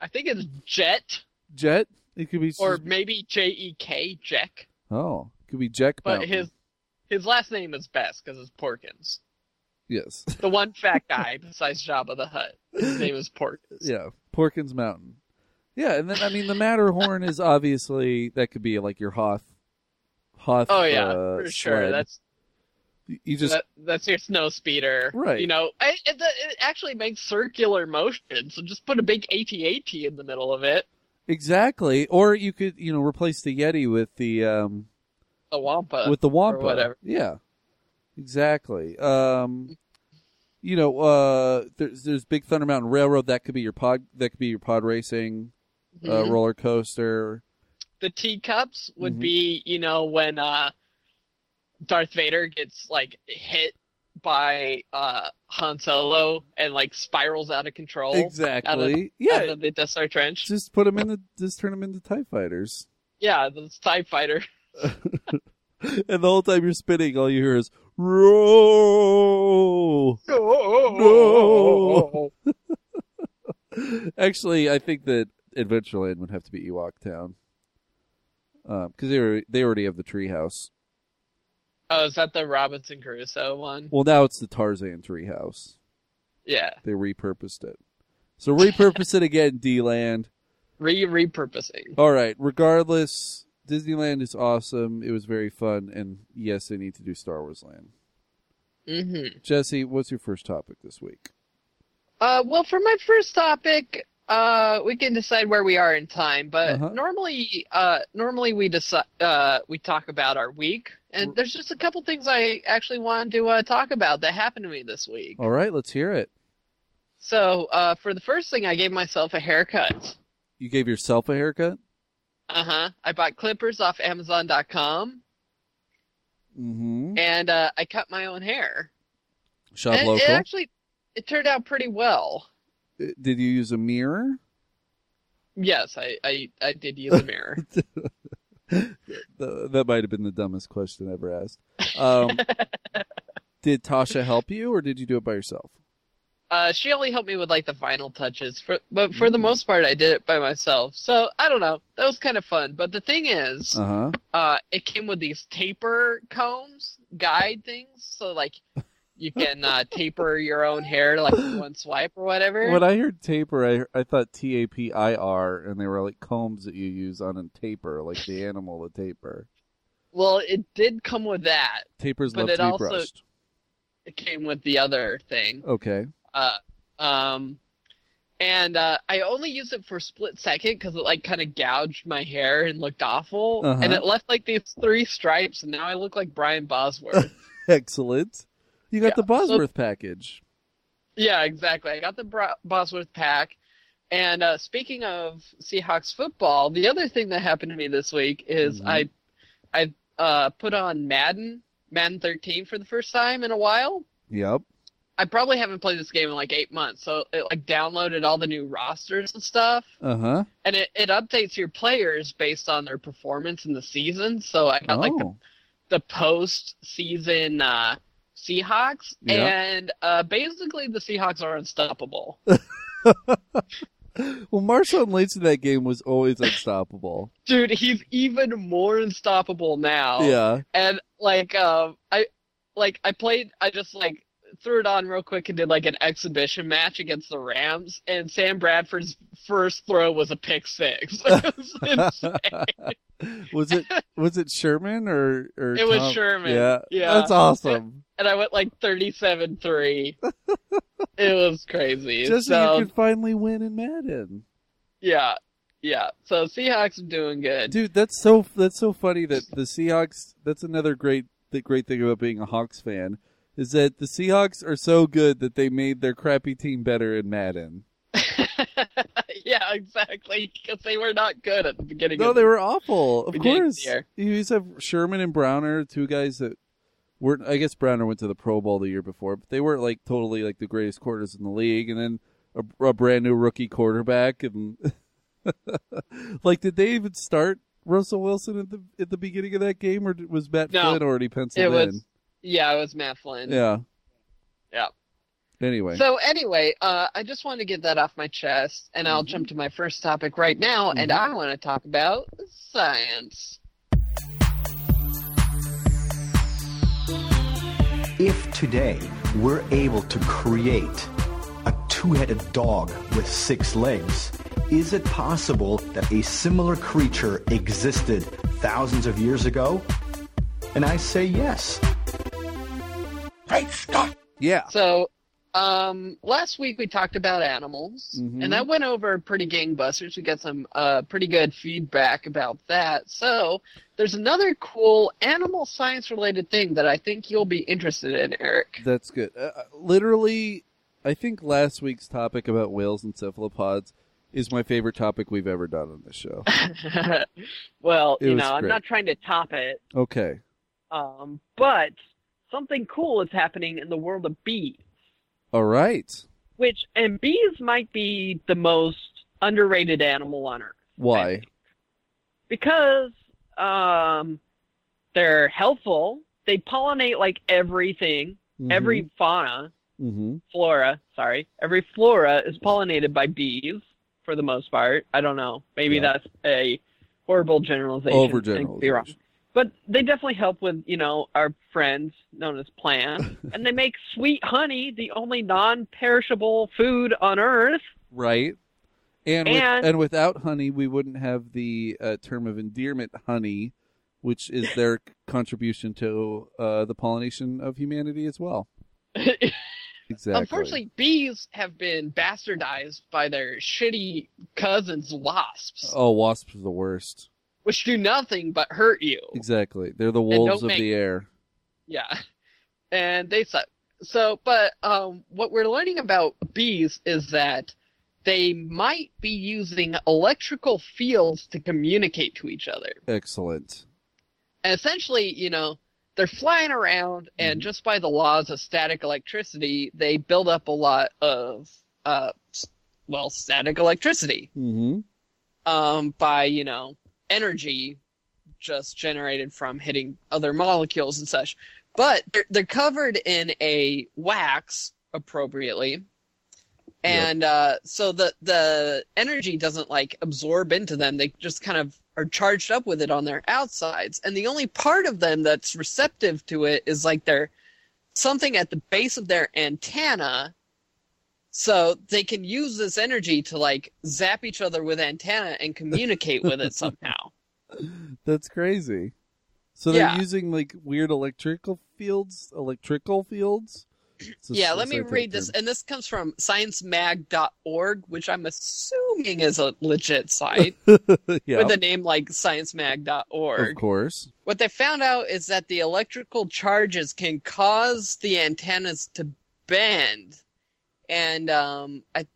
I think it's Jet Jet. It could be or maybe J E K Jack, oh, it could be Jack. but Mountain. his his last name is best because it's Porkins. yes, [LAUGHS] The one fat guy besides Jabba the Hutt. His name is Porkins. yeah, Porkins Mountain. Yeah, and then I mean the Matterhorn is obviously that could be like your Hoth. Hoth. Oh yeah, uh, for sure. sled. That's you just that, that's your snow speeder, Right. You know, I, it, it actually makes circular motion, so just put a big AT-AT in the middle of it. exactly, or you could you know replace the Yeti with the um A Wampa. with the Wampa. whatever. Yeah, exactly. Um, you know, uh, there's there's Big Thunder Mountain Railroad. That could be your pod. That could be your pod racing uh, Mhm. roller coaster. the teacups would Mhm. be, you know, when uh, Darth Vader gets like hit by uh, Han Solo and like spirals out of control. Out of, Exactly. out yeah. of the Death Star trench. Just put them in the. Just turn them into Tie Fighters. Yeah, the Tie Fighter. [LAUGHS] [LAUGHS] and the whole time you're spinning, all you hear is roll. [LAUGHS] No. Actually, I think that Adventureland would have to be Ewok Town because they were, they already have the treehouse. Oh, is that the Robinson Crusoe one? Well, now it's the Tarzan treehouse. Yeah, They repurposed it, so repurpose it again, [LAUGHS] D-Land. re repurposing. All right. Regardless, Disneyland is awesome. It was very fun, and yes, they need to do Star Wars Land. Mm-hmm. Jesse, what's your first topic this week? Uh, well, for my first topic, uh, we can decide where we are in time. But Uh-huh. normally, uh, normally we decide, uh, we talk about our week, and there's just a couple things I actually wanted to uh, talk about that happened to me this week. All right, let's hear it. So, uh, for the first thing, I gave myself a haircut. You gave yourself a haircut. Uh huh. I bought clippers off Amazon.com, Mm-hmm. and uh, I cut my own hair. Shop And it local. actually, it turned out pretty well. Did you use a mirror? Yes, I, I, I did use a mirror. [LAUGHS] Th- that might have been the dumbest question ever asked. Um, [LAUGHS] did Tasha help you, or did you do it by yourself? Uh, she only helped me with like the final touches, for, but for the most part, I did it by myself. So I don't know. That was kind of fun. But the thing is, Uh huh. uh, it came with these taper combs, guide things, so like you can uh, taper your own hair like one swipe or whatever. When I heard taper, I I thought T A P I R, and they were like combs that you use on a tapir, like the animal, the tapir. well, it did come with that. Tapirs But love it to be also- brushed. It came with the other thing. Okay. Uh, um, and uh, I only used it for a split second because it like kind of gouged my hair and looked awful, Uh-huh. and it left like these three stripes, and now I look like Brian Bosworth. [LAUGHS] Excellent. You got Yeah, the so- Bosworth package. yeah, exactly. I got the Bro- Bosworth pack. And uh, speaking of Seahawks football, the other thing that happened to me this week is Mhm. I, I uh, put on Madden, Madden 13 for the first time in a while. Yep. I probably haven't played this game in like eight months, so it like downloaded all the new rosters and stuff. Uh huh. and it, it updates your players based on their performance in the season. So I got like the, Oh. the post season uh, Seahawks, Yeah. and uh, basically the Seahawks are unstoppable. [LAUGHS] Well, Marshawn Lynch in that game was always unstoppable. Dude, he's even more unstoppable now. Yeah. And like um I like I played I just like threw it on real quick and did like an exhibition match against the Rams and Sam Bradford's first throw was a pick six. [LAUGHS] it was. [LAUGHS] Was it was it Sherman or or It was Sherman. Yeah. Yeah. That's awesome. [LAUGHS] and I went like 37-3. it was crazy. Just so so you could finally win in Madden. yeah, yeah. So Seahawks are doing good. Dude, that's so that's so funny that the Seahawks. That's another great the great thing about being a Hawks fan is that the Seahawks are so good that they made their crappy team better in Madden. [LAUGHS] yeah, exactly. Because they were not good at the beginning. No, they the- were awful. Of course. You used to have Sherman and Browner, two guys that were. I guess Browner went to the Pro Bowl the year before, but they weren't like totally like the greatest quarters in the league. And then a, a brand new rookie quarterback, and [LAUGHS] like, did they even start Russell Wilson at the at the beginning of that game, or was Matt No. Flynn already penciled was. in? Yeah, it was Matt Flynn. Yeah. Yeah. Anyway, So anyway, uh, I just wanted to get that off my chest, and I'll jump to my first topic right now, and I want to talk about science. If today we're able to create a two-headed dog with six legs, is it possible that a similar creature existed thousands of years ago? And I say yes. Great Scott! yeah. So, um, last week we talked about animals, Mhm. and that went over pretty gangbusters. We got some uh, pretty good feedback about that. So, there's another cool animal science related thing that I think you'll be interested in, Eric. That's good. Uh, uh, literally, I think last week's topic about whales and cephalopods is my favorite topic we've ever done on this show. [LAUGHS] well, It you was know, I'm not trying to top it, Okay. um, but something cool is happening in the world of bees, All right. which and bees might be the most underrated animal on earth. Why? Because um, they're helpful. They pollinate like everything, every fauna, hmm flora. Sorry, every flora is pollinated by bees for the most part. I don't know. Maybe Yeah. that's a horrible generalization. I could be wrong. Overgeneralization. But they definitely help with, you know, our friends known as plants. [LAUGHS] and they make sweet honey, the only non-perishable food on earth. Right. And with, And- and without honey, we wouldn't have the uh, term of endearment honey, which is their contribution to uh, the pollination of humanity as well. [LAUGHS] Exactly. Unfortunately, bees have been bastardized by their shitty cousins, wasps, Oh, wasps are the worst. Which do nothing but hurt you. Exactly. They're the wolves of make- the air. Yeah. And they suck. So, but um, what we're learning about bees is that they might be using electrical fields to communicate to each other. Excellent. And essentially, you know, they're flying around, and just by the laws of static electricity, they build up a lot of, uh, well, static electricity hmm um, by, you know, energy just generated from hitting other molecules and such. But they're, they're covered in a wax appropriately. And uh, so the the energy doesn't like absorb into them. They just kind of are charged up with it on their outsides. And the only part of them that's receptive to it is like their something at the base of their antenna so they can use this energy to like zap each other with antenna and communicate with it somehow. [LAUGHS] That's crazy. So they're Yeah. using like weird electrical fields, electrical fields. It's yeah, let me read this. term. And this comes from sciencemag.org, which I'm assuming is a legit site [LAUGHS] yeah, with a name like sciencemag.org. of course. What they found out is that the electrical charges can cause the antennas to bend, and um, I,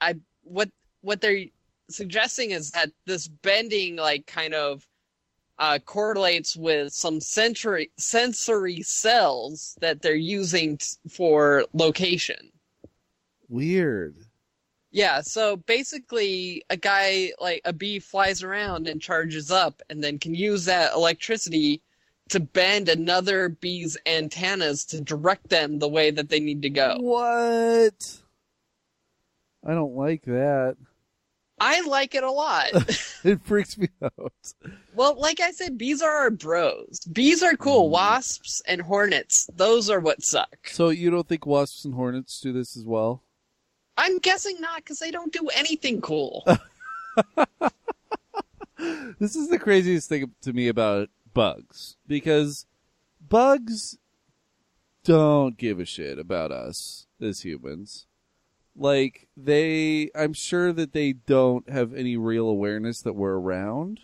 I, what what they're suggesting is that this bending, like, kind of uh, correlates with some sensory sensory cells that they're using t- for location. Weird. Yeah, so basically, a guy like a bee flies around and charges up, and then can use that electricity to bend another bee's antennas to direct them the way that they need to go. What? I don't like that. I like it a lot. [LAUGHS] It freaks me out. well, like I said, bees are our bros. Bees are cool. Mm. Wasps and hornets, those are what suck. So you don't think wasps and hornets do this as well? I'm guessing not, because they don't do anything cool. [LAUGHS] This is the craziest thing to me about bugs because bugs don't give a shit about us as humans. Like they I'm sure that they don't have any real awareness that we're around.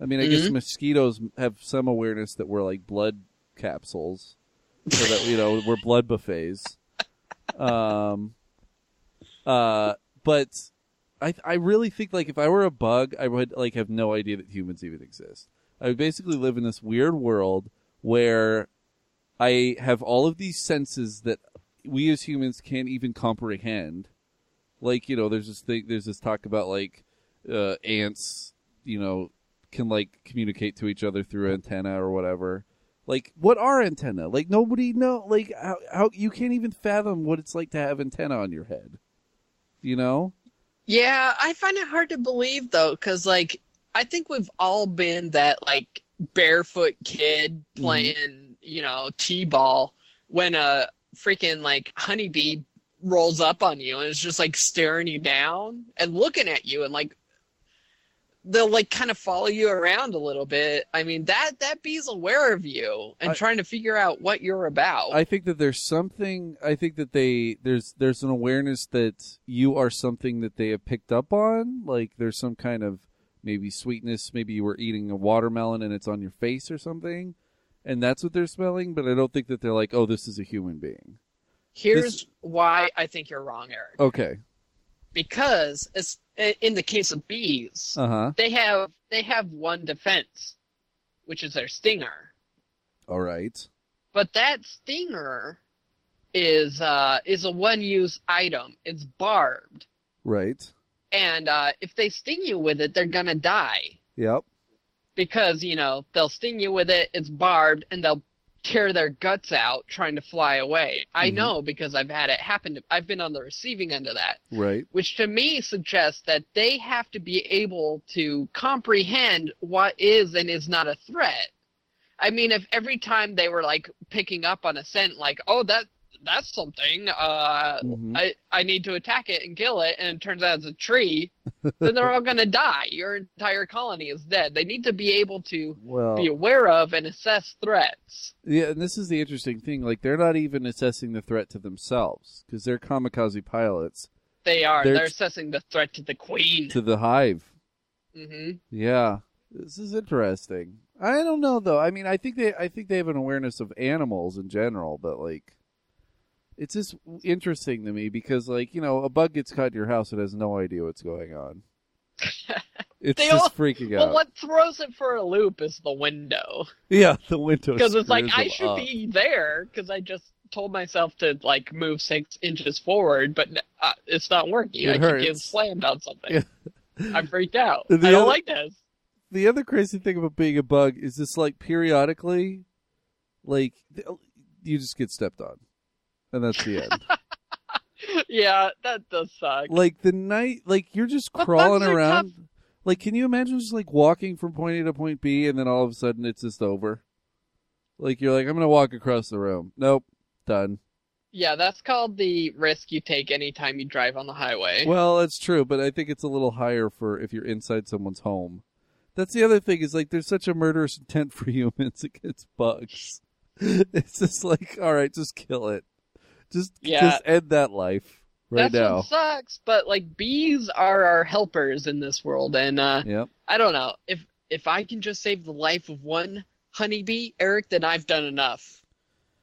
I mean, I guess Mhm. mosquitoes have some awareness that we're like blood capsules. So that you know, we're blood buffets. Um uh but I I really think like if I were a bug, I would like have no idea that humans even exist. I basically live in this weird world where I have all of these senses that we as humans can't even comprehend. Like you know, there's this thing, there's this talk about like uh, ants, you know, can like communicate to each other through antenna or whatever. Like, what are antenna? Like, nobody know. Like, how, how you can't even fathom what it's like to have antenna on your head. You know? Yeah, I find it hard to believe though, because like I think we've all been that like barefoot kid mm-hmm. playing, you know, t-ball when a freaking like honeybee rolls up on you and is just like staring you down and looking at you and like they'll like kind of follow you around a little bit. I mean that that bee's aware of you and I- trying to figure out what you're about. I think that there's something. I think that they there's there's an awareness that you are something that they have picked up on. Like there's some kind of maybe sweetness. Maybe you were eating a watermelon and it's on your face or something, and that's what they're smelling. But I don't think that they're like, oh, this is a human being. Here's this- why I think you're wrong, Eric. Okay. Because it's in the case of bees, Uh huh. they have they have one defense, which is their stinger. All right. But that stinger is uh, is a one use item. It's barbed, Right. And uh, if they sting you with it, they're gonna die Yep. because you know they'll sting you with it. It's barbed, and they'll tear their guts out trying to fly away. I Mhm. know because I've had it happen. To, I've been on the receiving end of that. Right. which to me suggests that they have to be able to comprehend what is and is not a threat. I mean, if every time they were like picking up on a scent, like, oh, that that's something, uh, Mhm. I I need to attack it and kill it, and it turns out it's a tree, then they're all gonna die. Your entire colony is dead. They need to be able to [LAUGHS] Well. be aware of and assess threats. Yeah, and this is the interesting thing. Like, they're not even assessing the threat to themselves because they're kamikaze pilots They are. They're- They're, assessing the threat to the queen. to the hive. hmm Yeah, this is interesting. I don't know though. I mean, I think they, I think they have an awareness of animals in general, but like, it's just interesting to me because, like, you know, a bug gets caught in your house, it has no idea what's going on. [LAUGHS] It's They just all- freaking Well, out. what throws it for a loop is the window. Yeah, the window because it's like I should up. be there because I just told myself to like move six inches forward, but uh, it's not working. It I keep getting hurts. slammed on something. Yeah. I freaked out. I don't other- like this. the other crazy thing about being a bug is this like periodically like you just get stepped on and that's the end. [LAUGHS] Yeah, that does suck. like the night like you're just But crawling around tough. like can you imagine just like walking from point a to point b and then all of a sudden it's just over? Like you're like i'm gonna walk across the room. Nope. Done. Yeah, that's called the risk you take anytime you drive on the highway. well that's true but i think it's a little higher for if you're inside someone's home. That's the other thing is like there's such a murderous intent for [LAUGHS] humans against bugs. It's just like all right just kill it just Yeah. just end that life right that's now what sucks. But like bees are our helpers in this world, and uh, yep I don't know if if I can just save the life of one honeybee, Eric, then I've done enough.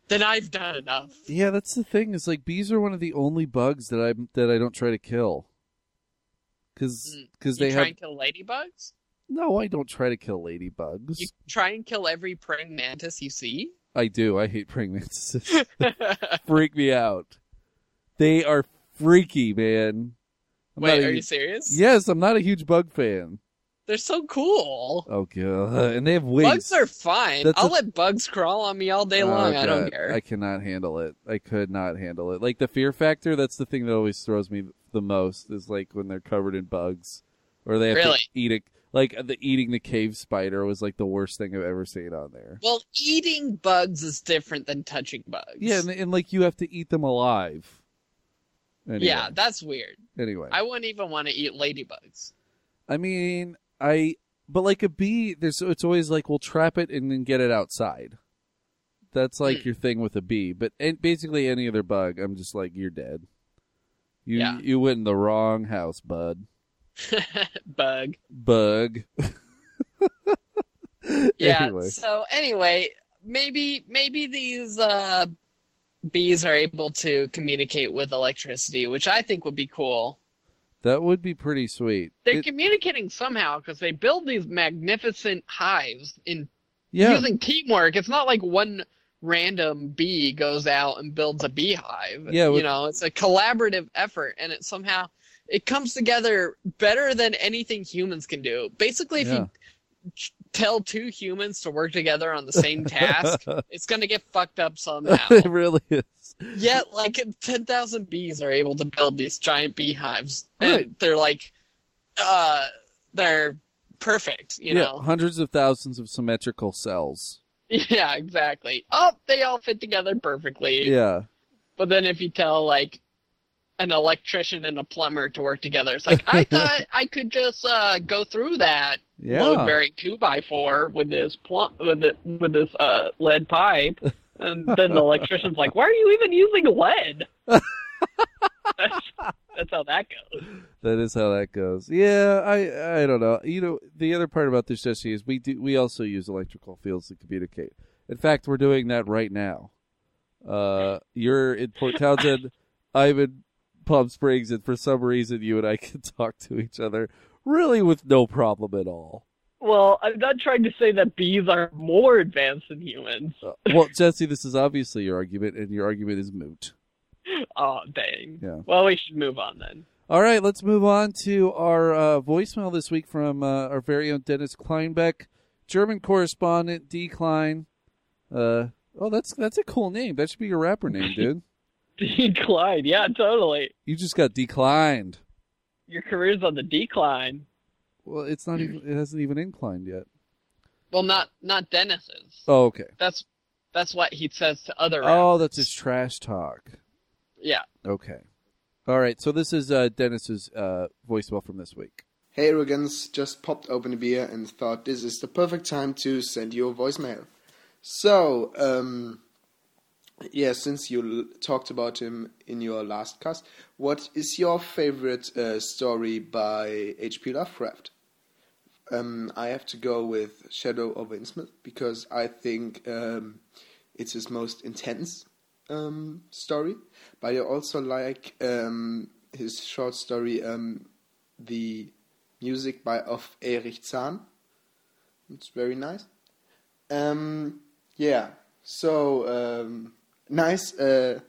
Then I've done enough. yeah that's the thing is like bees are one of the only bugs that i that i don't try to kill because Mm. because You they try have and kill ladybugs? no i don't try to kill ladybugs You try and kill every praying mantis you see? I do i hate praying mantises [LAUGHS] [LAUGHS] freak me out they are freaky man I'm Wait, a are you serious? yes i'm not a huge bug fan They're so cool. oh god and they have wings Bugs are fine. That's I'll a- let bugs crawl on me all day Oh, long. I don't care. I cannot handle it. I could not handle it. Like the fear factor, that's the thing that always throws me the most is like when they're covered in bugs or they have Really? to eat it. Like the eating the cave spider was like the worst thing I've ever seen on there. Well, eating bugs is different than touching bugs. Yeah, and, and like you have to eat them alive. Anyway, Yeah, that's weird. Anyway, I wouldn't even want to eat ladybugs. I mean, I but like a bee, there's it's always like we'll trap it and then get it outside. That's like Hmm. your thing with a bee, but and basically any other bug, I'm just like you're dead. You Yeah. you went in the wrong house, bud. [LAUGHS] Bug. Bug. [LAUGHS] Yeah. Anyway. So anyway, maybe maybe these uh, bees are able to communicate with electricity, which I think would be cool. That would be pretty sweet. They're It- communicating somehow because they build these magnificent hives in yeah, using teamwork. It's not like one random bee goes out and builds a beehive. Yeah, with- you know, it's a collaborative effort, and it somehow it comes together better than anything humans can do. Basically, if Yeah. you tell two humans to work together on the same task, [LAUGHS] it's gonna get fucked up [LAUGHS] somehow. it really is. Yet, like ten thousand bees are able to build these giant beehives, and Right. they're like, uh, they're perfect. You yeah, know, hundreds of thousands of symmetrical cells. [LAUGHS] Yeah, exactly. Oh, they all fit together perfectly. Yeah, But then if you tell like an electrician and a plumber to work together, it's like I [LAUGHS] thought I could just uh, go through that yeah. load bearing two by four with this plum with it with this uh, lead pipe, and then the electrician's like, "Why are you even using lead?" that's, that's how that goes. That is how that goes. Yeah, I I don't know. You know, the other part about this, Jesse, is we do we also use electrical fields to communicate. In fact, we're doing that right now. Uh, you're in Port Townsend, [LAUGHS] I'm in Palm Springs, and for some reason, you and I [LAUGHS] can talk to each other really with no problem at all. Well, I'm not trying to say that bees are more advanced than humans. Uh, well, Jesse, this is obviously your argument, and your argument is moot. [LAUGHS] Oh, dang. Yeah. Well, we should move on then. All right, let's move on to our uh, voicemail this week from uh, our very own Dennis Kleinbeck, German correspondent, D. Klein. Uh, oh, that's that's a cool name. That should be your rapper name, [LAUGHS] dude. Decline. Yeah, totally. You just got declined. Your career's on the decline. Well, it's not even. It hasn't even inclined yet. Well, not not Dennis's. Oh, okay. That's that's what he says to other. Oh, rappers. that's his trash talk. yeah. Okay. All right. So this is uh, Dennis's uh, voicemail from this week. Hey Arrogance, just popped open a beer and thought this is the perfect time to send you a voicemail. So, um, yeah, since you talked about him in your last cast, what is your favorite uh, story by H.P. Lovecraft? Um, I have to go with Shadow of Innsmouth because I think um, it's his most intense um, story. But I also like um, his short story, um, The Music by of Erich Zahn. It's very nice. Um, yeah, so nice, uh,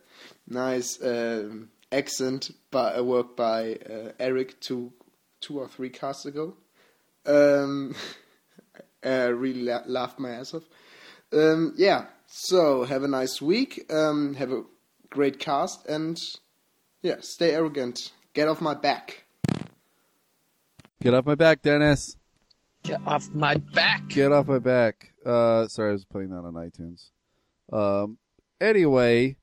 nice um, accent by uh, work by uh, Eric two, two or three casts ago. Um, [LAUGHS] I really la- laughed my ass off. Um, yeah, so have a nice week. Um, have a great cast, and yeah, stay arrogant. Get off my back. Get off my back, Dennis. Get off my back. Get off my back. Uh, sorry, I was playing that on iTunes. Um, anyway,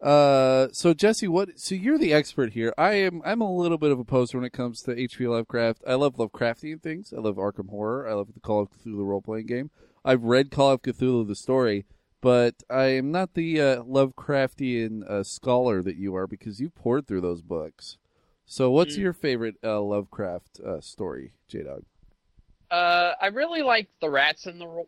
uh, so Jesse, what? So you're the expert here. I am. I'm a little bit of a poser when it comes to H.P. Lovecraft. I love Lovecraftian things. I love Arkham Horror. I love the Call of Cthulhu role playing game. I've read Call of Cthulhu the story, but I am not the uh, Lovecraftian uh, scholar that you are because you poured through those books. So, what's Mm. your favorite uh, Lovecraft uh, story, J Dog? Uh, I really like the rats in the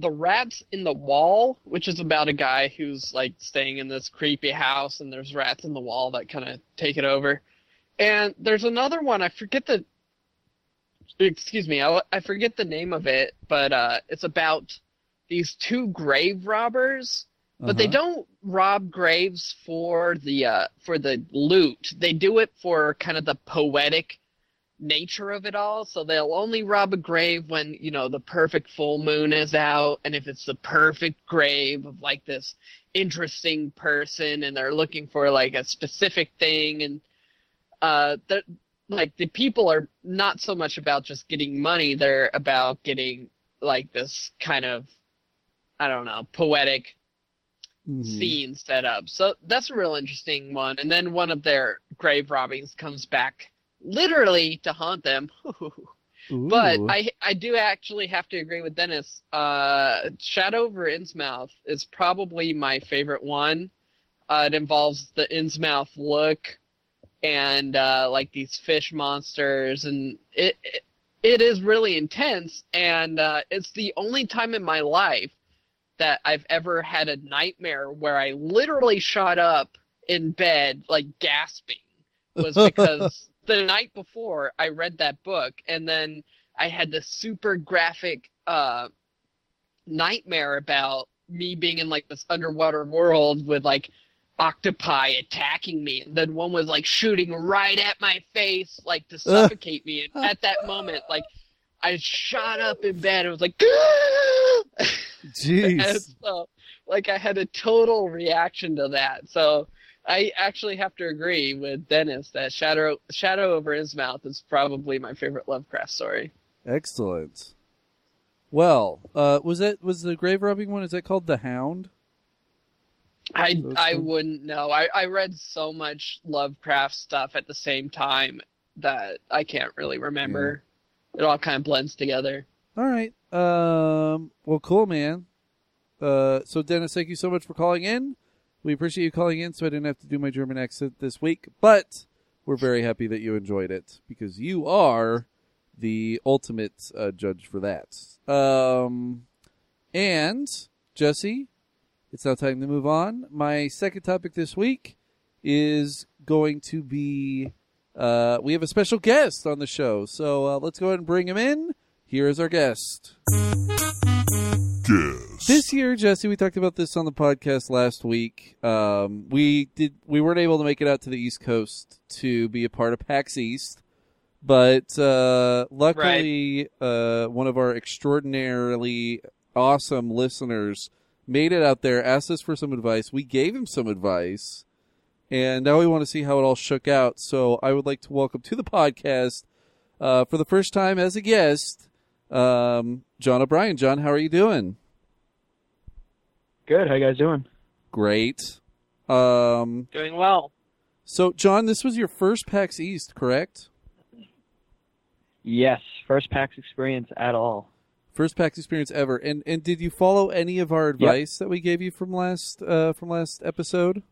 the rats in the wall, which is about a guy who's like staying in this creepy house, and there's rats in the wall that kind of take it over. And there's another one. I forget the. Excuse me. I, I forget the name of it, but uh, it's about these two grave robbers but they Uh-huh. don't rob graves for the uh, for the loot. They do it for kind of the poetic nature of it all. So they'll only rob a grave when you know the perfect full moon is out, and if it's the perfect grave of like this interesting person, and they're looking for like a specific thing, and uh, they're- like the people are not so much about just getting money; they're about getting like this kind of I don't know poetic Mhm. scene set up. So that's a real interesting one. And then one of their grave robbings comes back literally to haunt them. [LAUGHS] but I I do actually have to agree with Dennis. Uh, Shadow over Innsmouth is probably my favorite one. Uh, it involves the Innsmouth look and uh, like these fish monsters, and it, it it is really intense. And uh, it's the only time in my life that I've ever had a nightmare where I literally shot up in bed like gasping was [LAUGHS] because the night before I read that book, and then I had this super graphic uh, nightmare about me being in like this underwater world with like octopi attacking me, and then one was like shooting right at my face, like to suffocate me. And at that moment, like I shot up in bed and was like, [LAUGHS] Jeez. so like I had a total reaction to that. So I actually have to agree with Dennis that Shadow Shadow over Innsmouth is probably my favorite Lovecraft story. Excellent. Well, uh, was that was the grave robbing one? Is that called the Hound? I I wouldn't know. I, I read so much Lovecraft stuff at the same time that I can't really remember. It all kind of blends together. All right. Um. Well, cool, man. Uh. So, Dennis, thank you so much for calling in. We appreciate you calling in, so I didn't have to do my German accent this week. But we're very happy that you enjoyed it because you are the ultimate uh, judge for that. Um. And Jesse, it's now time to move on. My second topic this week is going to be uh, we have a special guest on the show, so uh, let's go ahead and bring him in. Here is our guest. This year, Jesse, we talked about this on the podcast last week. Um, we did we weren't able to make it out to the East Coast to be a part of PAX East, but uh, luckily, uh, one of our extraordinarily awesome listeners made it out there, asked us for some advice. We gave him some advice, and now we want to see how it all shook out. So I would like to welcome to the podcast uh, for the first time as a guest, um, John O'Brien. John, how are you doing? Good. How you guys doing? Great. Um, Doing well. so, John, this was your first PAX East, correct? Yes. First PAX experience at all. First PAX experience ever. And and did you follow any of our advice that we gave you from last uh, from last episode?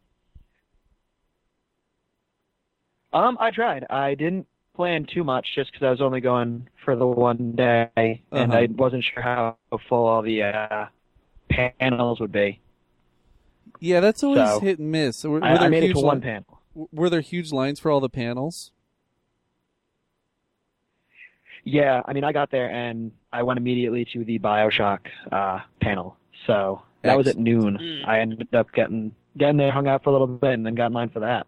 Um, I tried. I didn't plan too much just because I was only going for the one day, and Uh-huh. I wasn't sure how full all the uh, panels would be. Yeah, that's always So, hit and miss. Were, were I, I there made it huge to one li- panel. Were there huge lines for all the panels? Yeah, I mean, I got there and I went immediately to the Bioshock uh, panel. So that was at noon. Mm. I ended up getting getting there, hung out for a little bit, and then got in line for that.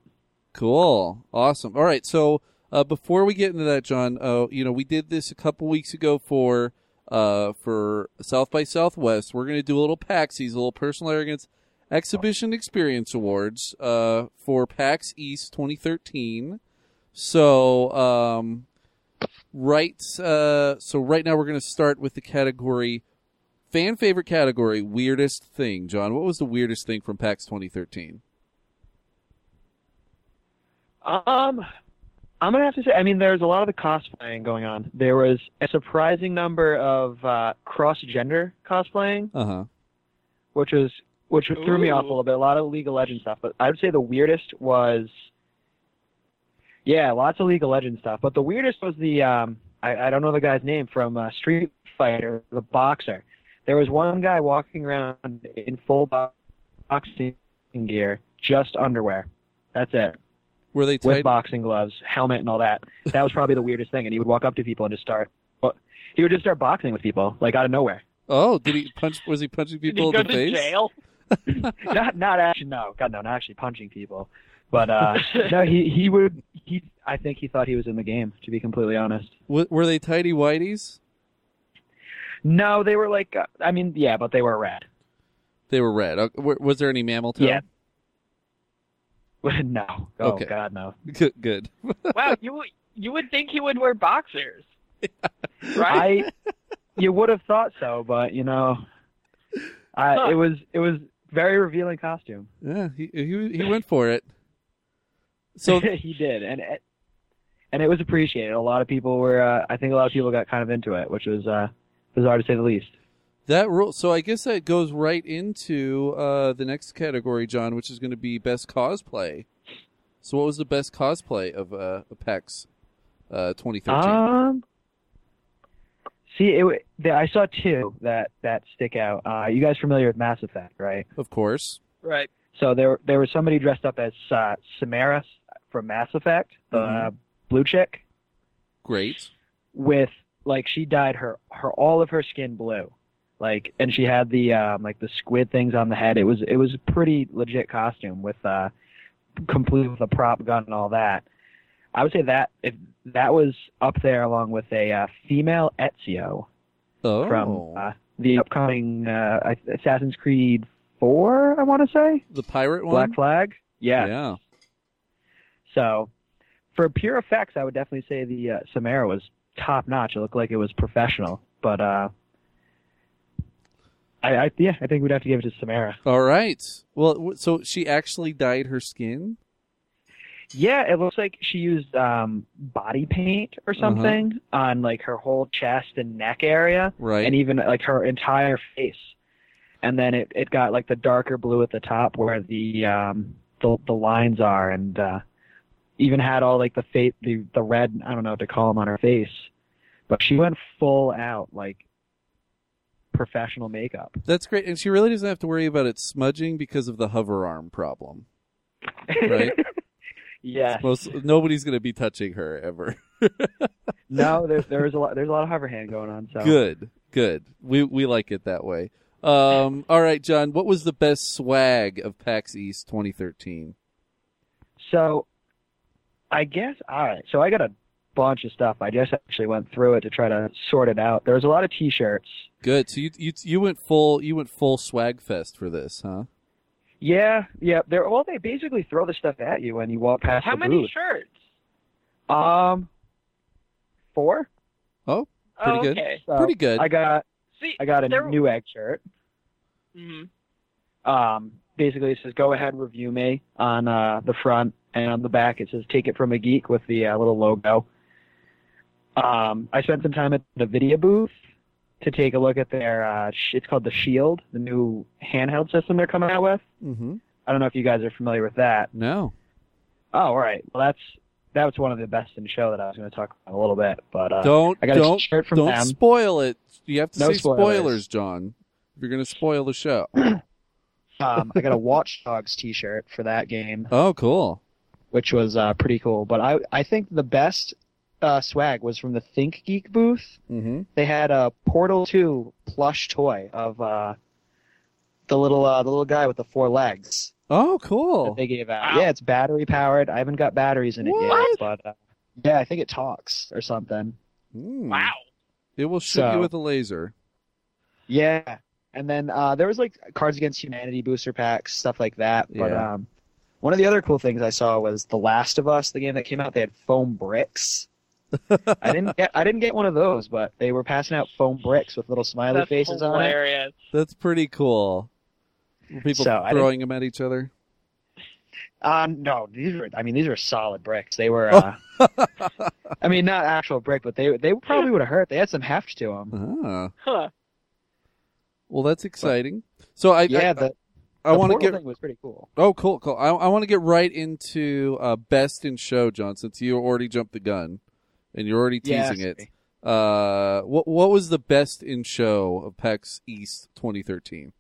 Cool. Awesome. All right. So uh, before we get into that, John, uh, you know, we did this a couple weeks ago for uh, for South by Southwest. We're going to do a little PAXIS, a little personal arrogance exhibition experience awards uh, for PAX East 2013. So um, right. Uh, so right now we're going to start with the category. Fan favorite category, weirdest thing. John, what was the weirdest thing from PAX 2013? Um, I'm gonna have to say, I mean, there's a lot of the cosplaying going on. There was a surprising number of uh, cross-gender cosplaying, Uh huh. which was which threw me off a little bit. A lot of League of Legends stuff, but I would say the weirdest was, yeah, lots of League of Legends stuff. But the weirdest was the um, I, I don't know the guy's name from uh, Street Fighter, the boxer. There was one guy walking around in full boxing gear, just underwear. That's it Were they with boxing gloves, helmet, and all that. That was probably the weirdest thing. And he would walk up to people and just start. Well, he would just start boxing with people, like out of nowhere. Oh, did he punch? Was he punching Did people he go in the to face? jail? [LAUGHS] not, not actually. No, God, no, not actually punching people. But uh, no, he he would. He, I think he thought he was in the game. To be completely honest. W- were they tidy whiteys? No, they were like. Uh, I mean, yeah, but they were red. They were red. Okay, w- Was there any mammal toe? Yeah. [LAUGHS] no. Oh Okay. God, no. [LAUGHS] Good. Good. [LAUGHS] Wow, you would- you would think he would wear boxers, right? I. You would have thought so, but you know, I, Huh. it was it was very revealing costume. Yeah, he he he went for it. So he did, and it, and it was appreciated. A lot of people were. Uh, I think a lot of people got kind of into it, which was uh, bizarre to say the least. That rule. So I guess that goes right into uh, the next category, John, which is going to be best cosplay. So what was the best cosplay of uh, of PAX uh, 2013? Um, see, it, the- I saw two that that stick out. Uh, you guys familiar with Mass Effect, right? of course. right. So there there was somebody dressed up as uh, Samaras from Mass Effect, the Mhm. blue chick Great. with like she dyed her her all of her skin blue, like and she had the um, like the squid things on the head. It was it was a pretty legit costume with uh complete with a prop gun and all that. I would say that if that was up there along with a uh, female Ezio Oh. from uh, the upcoming uh, Assassin's Creed Four, I want to say the pirate one? Black Flag. Yeah. Yeah. So, for pure effects, I would definitely say the uh, Samara was top notch. It looked like it was professional. But uh, I, I yeah, I think we'd have to give it to Samara. All right. Well, so she actually dyed her skin? Yeah, it looks like she used um, body paint or Uh-huh. something on like her whole chest and neck area, Right. and even like her entire face. And then it, it got like the darker blue at the top where the um, the the lines are, and uh, even had all like the fa- the the red I don't know what to call them on her face. But she went full out like professional makeup. That's great. And she really doesn't have to worry about it smudging because of the hover arm problem. Right? [LAUGHS] yeah. Most nobody's going to be touching her ever. [LAUGHS] No, there's there's a lot there's a lot of hover hand going on. So Good. Good. We we like it that way. Um all right, John, what was the best swag of PAX East 2013? So, I guess all right. So I got a bunch of stuff. I just actually went through it to try to sort it out. There was a lot of T-shirts. Good. So you you you went full you went full swag fest for this, huh? Yeah, yeah. They're well. They basically throw the stuff at you when you walk past How the many booth. shirts? Um, four. Oh, pretty oh, good. okay. So Pretty good. I got See, I got a there- Newegg shirt. Mhm. Um, basically it says go ahead review me on uh, the front and on the back it says take it from a geek with the uh, little logo. Um, I spent some time at the Nvidia booth to take a look at their uh, sh- it's called the Shield, the new handheld system they're coming out with. Mm-hmm. I don't know if you guys are familiar with that. No. Oh, all right. Well, that's that was one of the best in the show that I was going to talk about a little bit. But uh, don't I got don't t-shirt from don't them. spoil it. You have to No say spoilers. spoilers, John. If you're going to spoil the show. [CLEARS THROAT] um, I got a Watch Dogs T-shirt for that game. Oh, cool. which was uh, pretty cool. But I I think the best uh, swag was from the ThinkGeek booth. Mm-hmm. They had a Portal Two plush toy of uh, the little uh, the little guy with the four legs Oh, that cool. they gave out. Wow. Yeah, it's battery powered. I haven't got batteries in it What? yet, but uh, yeah, I think it talks or something. Mm. Wow. It will shoot you with a laser. Yeah. And then uh, there was like Cards Against Humanity booster packs, stuff like that. But Yeah. um, one of the other cool things I saw was The Last of Us, the game that came out. They had foam bricks. [LAUGHS] I didn't get I didn't get one of those, but they were passing out foam bricks with little smiley That's faces on it. hilarious. That's pretty cool. Were people So, throwing them at each other? Uh, no, these were I mean these were solid bricks. They were uh, I mean not actual brick, but they they probably would have hurt. They had some heft to them. Ah. Huh. Well, that's exciting. So I Yeah, I, the, I the want to get thing was pretty cool. oh cool cool. I, I want to get right into uh, best in show, John. Since you already jumped the gun and you're already Yeah, teasing it. Uh, what what was the best in show of PAX East 2013?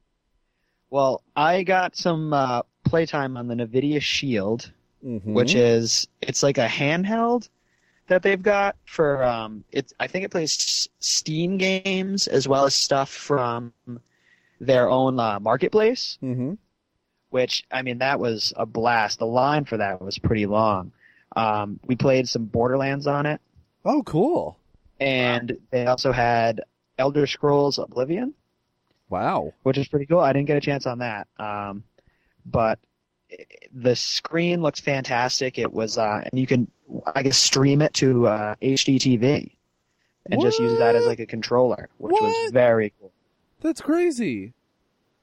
Well, I got some uh, playtime on the Nvidia Shield. Mm-hmm. which is it's like a handheld that they've got for um it's I think it plays Steam games as well as stuff from their own uh, marketplace mm-hmm. which I mean that was a blast the line for that was pretty long um we played some Borderlands on it Oh, cool. and they also had Elder Scrolls Oblivion Wow. which is pretty cool I didn't get a chance on that um but the screen looks fantastic. It was, uh, and you can, I guess, stream it to uh, HD TV and just use that as like a controller, which was very cool. That's crazy.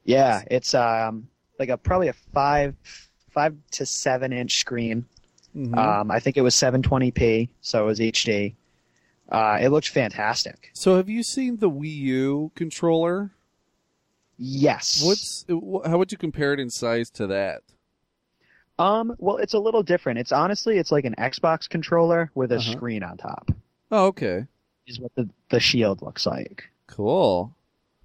Yeah, it's um like a probably a five five to seven inch screen. Mhm. Um, I think it was 720p, so it was HD. Uh, it looked fantastic. so have you seen the Wii U controller? Yes. What's how would you compare it in size to that? um? Well, it's a little different. It's honestly, it's like an Xbox controller with a Uh-huh. screen on top. Oh, okay. Is what the the Shield looks like. Cool.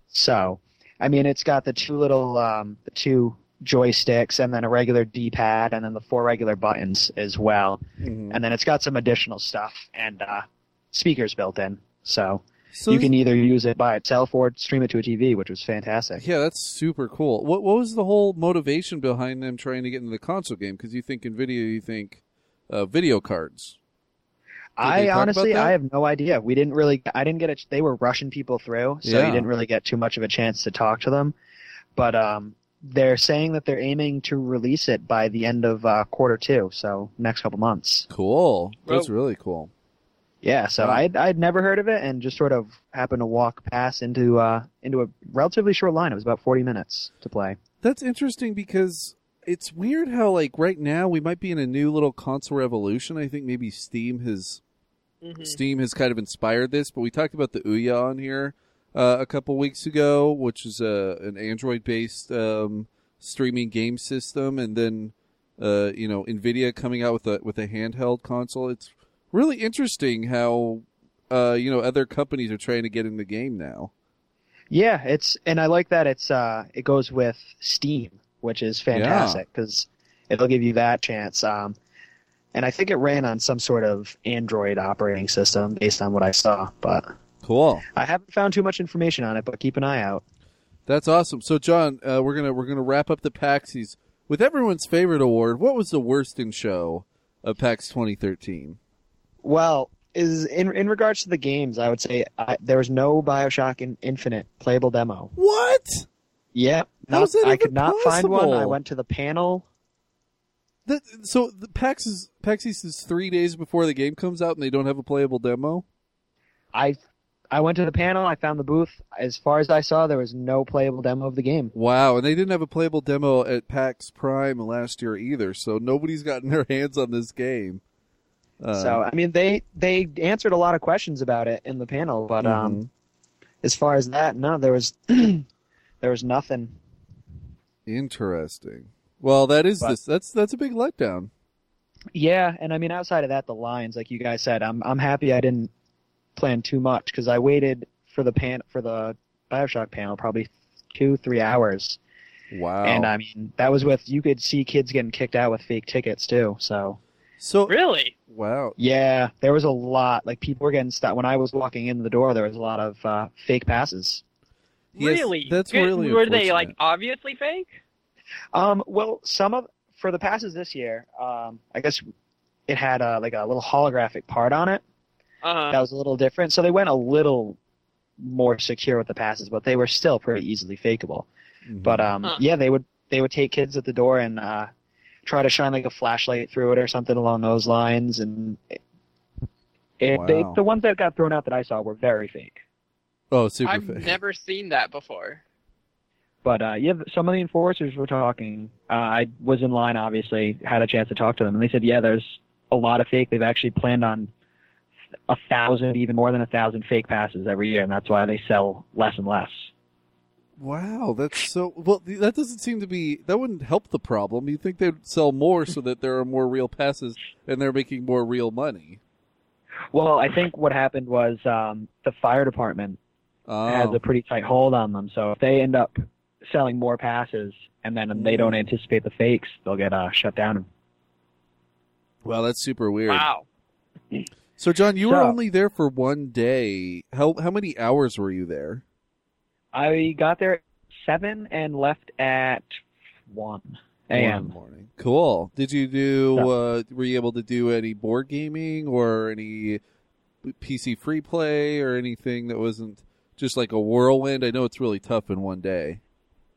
So, I mean, it's got the two little, um, the two joysticks and then a regular D-pad and then the four regular buttons as well. Mhm. And then it's got some additional stuff and uh, speakers built in. So, So you can either use it by itself or stream it to a TV, which was fantastic. Yeah, that's super cool. What what was the whole motivation behind them trying to get into the console game? Because you think Nvidia, you think uh, video cards. Did I honestly. I have no idea. We didn't really, I didn't get it. They were rushing people through, so Yeah. you didn't really get too much of a chance to talk to them. But um, they're saying that they're aiming to release it by the end of uh, quarter two, so next couple months. Cool. That's Well- really cool. Yeah, so Wow. I'd I'd never heard of it, and just sort of happened to walk past into uh into a relatively short line. It was about forty minutes to play. That's interesting because it's weird how like right now we might be in a new little console revolution. I think maybe Steam has Mhm. Steam has kind of inspired this, but we talked about the Ouya on here uh, a couple weeks ago, which is a an Android based um, streaming game system, and then uh, you know Nvidia coming out with a with a handheld console. It's really interesting how uh, you know other companies are trying to get in the game now. Yeah, it's and I like that it's uh it goes with Steam, which is fantastic because it'll give you that chance. Um, and I think it ran on some sort of Android operating system based on what I saw, but Cool. I haven't found too much information on it. But keep an eye out. That's awesome. So, John, uh, we're gonna we're gonna wrap up the Paxies with everyone's favorite award. What was the worst in show of PAX 2013? Well, is in in regards to the games, I would say I, there was no Bioshock in, Infinite playable demo. What? How's not- I could not find one. I went to the panel. So the PAX is PAXis is three days before the game comes out, and they don't have a playable demo. I I went to the panel. I found the booth. As far as I saw, there was no playable demo of the game. Wow, and they didn't have a playable demo at PAX Prime last year either. So nobody's gotten [LAUGHS] their hands on this game. Uh, so I mean, they they answered a lot of questions about it in the panel, but Mm-hmm. um, as far as that, no, there was [CLEARS THROAT] there was nothing. interesting. Well, that is But- this. That's that's a big letdown. Yeah, and I mean, outside of that, the lines, like you guys said, I'm I'm happy I didn't plan too much because I waited for the pan for the Bioshock panel probably two three hours, Wow. and I mean that was with you could see kids getting kicked out with fake tickets too. So so Really? wow. yeah, there was a lot. Like people were getting stopped when I was walking in the door. There was a lot of uh, fake passes. Yes, really? that's Good- really Were they like obviously fake? Um, well, some of for the passes this year, um, I guess it had uh, like a little holographic part on it. Uh-huh. that was a little different. So they went a little more secure with the passes, but they were still pretty easily fakeable. Mhm. But um, Huh. yeah, they would they would take kids at the door and uh, try to shine like a flashlight through it or something along those lines. And it, it, they, the ones that got thrown out that I saw were very fake. oh, super I've fake. never seen that before. But uh, yeah, some of the enforcers were talking. Uh, I was in line, obviously, had a chance to talk to them, and they said, yeah, there's a lot of fake. They've actually planned on a thousand, even more than a thousand fake passes every year, and that's why they sell less and less. Wow, that's so well. That doesn't seem to be. That wouldn't help the problem. You'd think they'd sell more so that there are more real passes and they're making more real money. Well, I think what happened was um, the fire department has Oh, a pretty tight hold on them. So if they end up selling more passes and then they don't anticipate the fakes, they'll get uh, shut down. wow, that's super weird. Wow. So, John, you were only there for one day. How how many hours were you there? I got there at seven and left at one One in the a.m. morning. Cool. Did you do? Uh, were you able to do any board gaming or any PC free play or anything that wasn't just like a whirlwind? I know it's really tough in one day.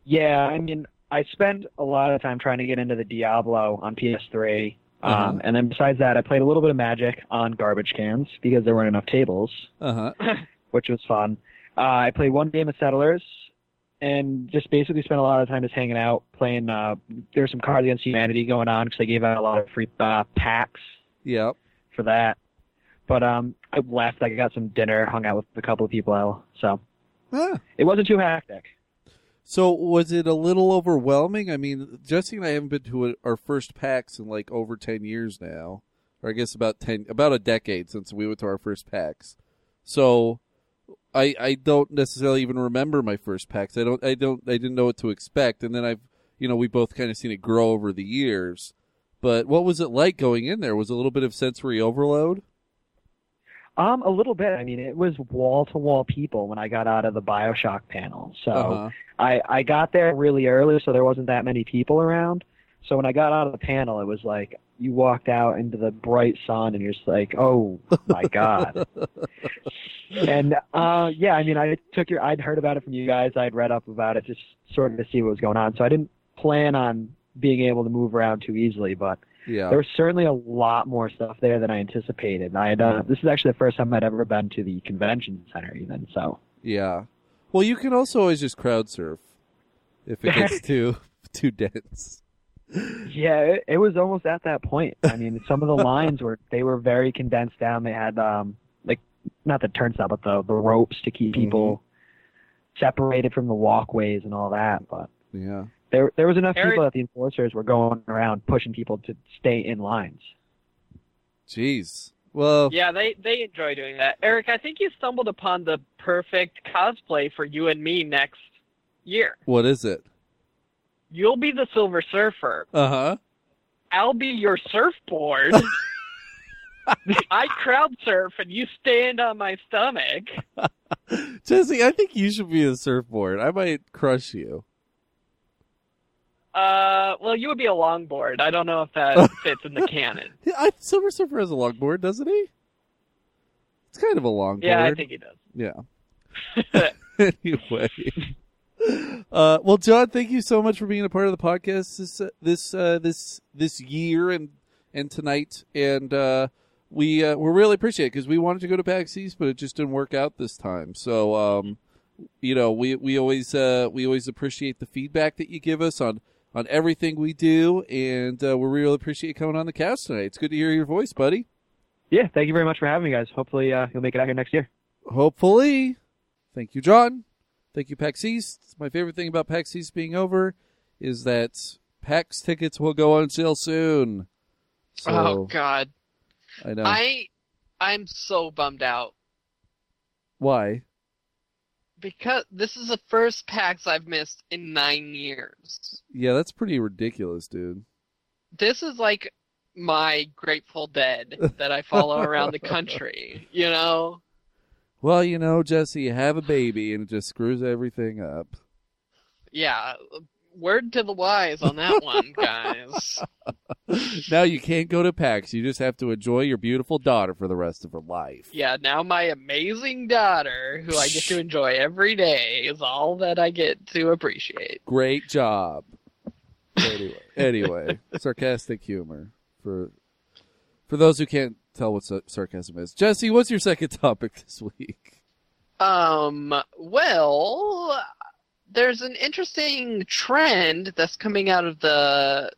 Yeah, I mean, I spent a lot of time trying to get into the Diablo on PS3. Uh-huh. Um, and then besides that, I played a little bit of Magic on garbage cans because there weren't enough tables. Uh huh. [LAUGHS] which was fun. Uh, I played one game of Settlers, and just basically spent a lot of time just hanging out, playing. Uh, there's some Cards Against Humanity going on because they gave out a lot of free uh, packs Yep. for that. But um, I left. I got some dinner, hung out with a couple of people, so Ah. it wasn't too hectic. So was it a little overwhelming? I mean, Jesse and I haven't been to a, our first PAX in like over ten years now, or I guess about ten, about a decade since we went to our first PAX. So, I I don't necessarily even remember my first PAX. I don't I don't I didn't know what to expect, and then I've you know we both kind of seen it grow over the years. But what was it like going in there? Was a little bit of sensory overload? Um, a little bit. I mean, it was wall to wall people when I got out of the Bioshock panel. So Uh-huh. I I got there really early, so there wasn't that many people around. So when I got out of the panel, it was like you walked out into the bright sun, and you're just like, oh my god. [LAUGHS] and uh, yeah, I mean, I took your, I'd heard about it from you guys. I'd read up about it, just sort of to see what was going on. So I didn't plan on being able to move around too easily, but Yeah. there was certainly a lot more stuff there than I anticipated. I had uh, this is actually the first time I'd ever been to the convention center, even so. Yeah. Well, you can also always just crowd surf if it gets [LAUGHS] too too dense. Yeah, it, it was almost at that point. I mean, some of the lines were they were very condensed down. They had um like not the turnstile, but the the ropes to keep people separated from the walkways and all that. But Yeah. There there was enough Eric- people that the enforcers were going around pushing people to stay in lines. Jeez. Well, Yeah, they they enjoy doing that. Eric, I think you stumbled upon the perfect cosplay for you and me next year. what is it? You'll be the Silver Surfer. Uh huh. I'll be your surfboard. [LAUGHS] I crowd surf and you stand on my stomach. [LAUGHS] Jesse, I think you should be a surfboard. I might crush you. Uh, well, you would be a longboard. I don't know if that [LAUGHS] fits in the canon. [LAUGHS] Yeah, I, Silver Surfer has a longboard, doesn't he? It's kind of a longboard. Yeah, I think he does. Yeah. [LAUGHS] anyway. Uh, well, John, thank you so much for being a part of the podcast this uh, this uh, this this year and and tonight, and uh, we uh, we really appreciate it because we wanted to go to PAX East, but it just didn't work out this time. So, um, you know, we we always uh, we always appreciate the feedback that you give us on on everything we do, and uh, we really appreciate you coming on the cast tonight. It's good to hear your voice, buddy. Yeah, thank you very much for having me, guys. Hopefully, uh, you'll make it out here next year. Hopefully. Thank you, John. Thank you, PAX East. My favorite thing about PAX East being over is that PAX tickets will go on sale soon. So, oh God, I know. I I'm so bummed out Why? Because this is the first PAX I've missed in nine years. Yeah, that's pretty ridiculous, dude. This is like my Grateful Dead that I follow around the [LAUGHS] country. You know? Well, you know, Jesse, you have a baby and it just screws everything up. Yeah. Word to the wise on that one, [LAUGHS] guys. now you can't go to PAX. You just have to enjoy your beautiful daughter for the rest of her life. Yeah, now my amazing daughter, who I get to enjoy every day, is all that I get to appreciate. Great job. Anyway, [LAUGHS] anyway, sarcastic humor for for those who can't tell what sarcasm is. Jesse, what's your second topic this week? Um, well, there's an interesting trend that's coming out of the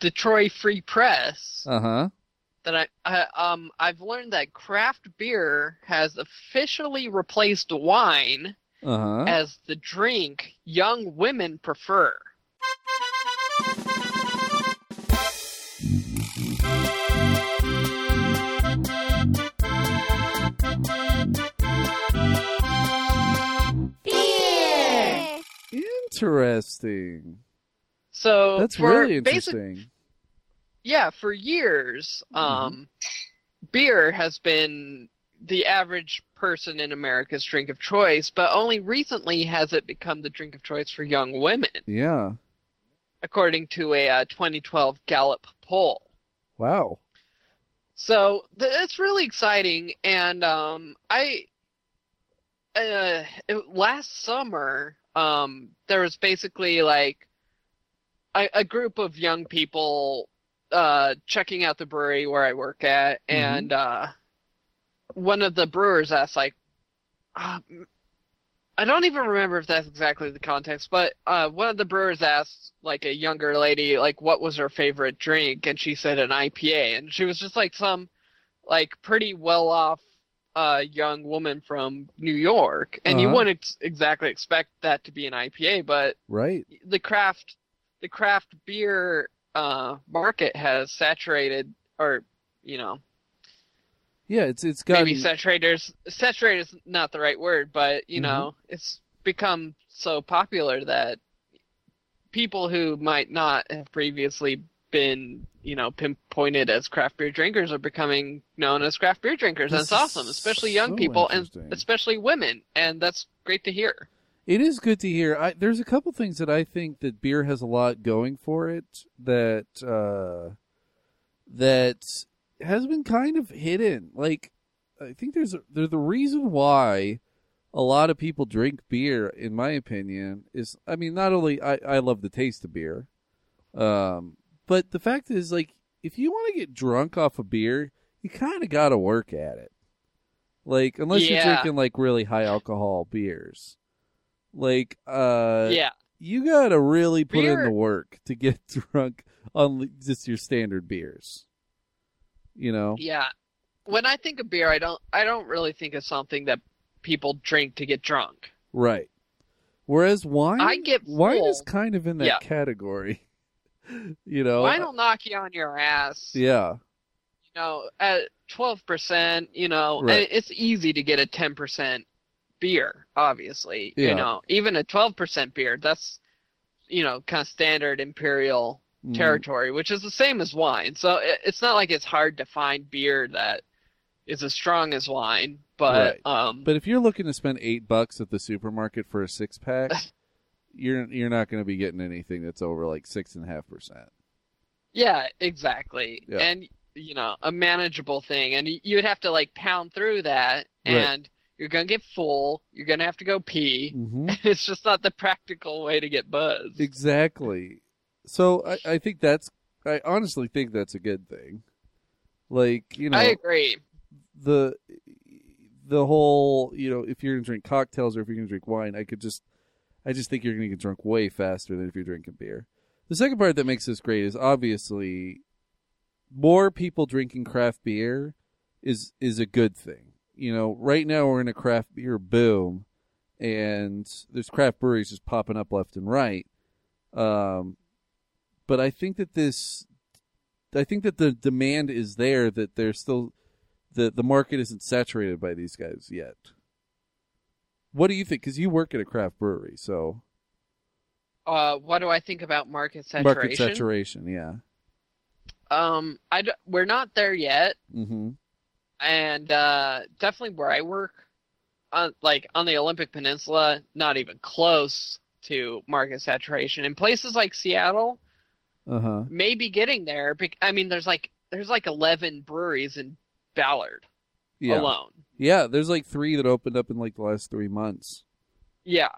Detroit Free Press Uh huh. that I, I um I've learned that craft beer has officially replaced wine Uh huh. as the drink young women prefer. Interesting. So That's for really basic- interesting. yeah, for years, Mm-hmm. um, beer has been the average person in America's drink of choice, but only recently has it become the drink of choice for young women, Yeah. according to a uh, 2012 Gallup poll. Wow. So th- it's really exciting, and um, I uh, it- last summer um, there was basically like a, a group of young people uh, checking out the brewery where I work at, and uh, one of the brewers asked like, uh, I don't even remember if that's exactly the context, but uh, one of the brewers asked like a younger lady like what was her favorite drink, and she said an IPA, and she was just like some like pretty well off uh, young woman from New York, and you Uh-huh. wouldn't ex- exactly expect that to be an IPA, but Right. the craft the craft beer uh, market has saturated, or you know, Yeah. It's it's got maybe saturated saturated is not the right word, but you Mhm. know, it's become so popular that people who might not have previously been, you know, pinpointed as craft beer drinkers are becoming known as craft beer drinkers. This That's awesome, especially young so people and especially women, and that's great to hear. It is good to hear. I, there's a couple things that I think that beer has a lot going for it that uh, that has been kind of hidden. Like I think there's a, there's the reason why a lot of people drink beer. In my opinion, is I mean not only I I love the taste of beer, um, but the fact is like if you want to get drunk off of beer, you kind of got to work at it. Like unless you're drinking like really high alcohol beers. Like, uh, yeah. you gotta really put in the work to get [LAUGHS] drunk on just your standard beers. You know, Yeah. When I think of beer, I don't I don't really think of something that people drink to get drunk. right? Whereas wine, I get wine is kind of in that Yeah. category. [LAUGHS] you know, Wine will knock you on your ass. yeah, You know, at twelve percent, you know, Right. it's easy to get a ten percent beer, obviously. Yeah. You know, even a twelve percent beer, that's you know, kind of standard imperial Mhm. territory, which is the same as wine. So it's not like it's hard to find beer that is as strong as wine. But um, But if you're looking to spend eight bucks at the supermarket for a six pack, [LAUGHS] you're you're not going to be getting anything that's over like six and a half percent. Yeah, exactly. Yeah. And you know, a manageable thing, and you'd have to like pound through that, Right. and you're gonna get full. You're gonna have to go pee. Mm-hmm. [LAUGHS] It's just not the practical way to get buzzed. Exactly. So I, I think that's I honestly think that's a good thing. Like you know I agree. the the whole you know if you're gonna drink cocktails or if you're gonna drink wine, I could just I just think you're gonna get drunk way faster than if you're drinking beer. The second part that makes this great is obviously more people drinking craft beer is is a good thing. You know, right now we're in a craft beer boom, and there's craft breweries just popping up left and right. Um, but I think that this, I think that the demand is there. That there's still the the market isn't saturated by these guys yet. What do you think? Because you work at a craft brewery, so Uh, what do I think about market saturation? market saturation, yeah. Um, I d- we're not there yet, Mm-hmm. and uh, definitely where I work, on like on the Olympic Peninsula, not even close to market saturation. In places like Seattle, Uh huh. maybe getting there. I mean, there's like there's like 11 breweries in Ballard Yeah. alone. Yeah. There's like three that opened up in like the last three months. Yeah.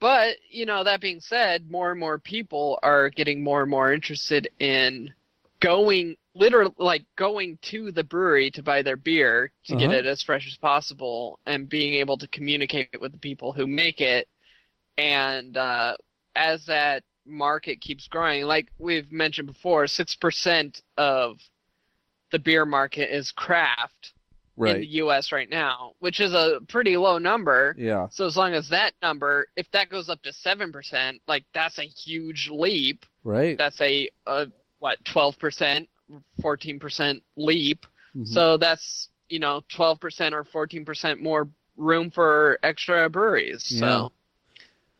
But, you know, that being said, more and more people are getting more and more interested in going literally like going to the brewery to buy their beer to get Uh-huh. it as fresh as possible and being able to communicate with the people who make it and uh as that market keeps growing like we've mentioned before 6% of the beer market is craft in the US right now which is a pretty low number Yeah. so as long as that number, if that goes up to seven percent, like that's a huge leap. Right. That's a, a what twelve percent, fourteen percent leap. Mhm. So that's you know twelve percent or fourteen percent more room for extra breweries. Yeah. So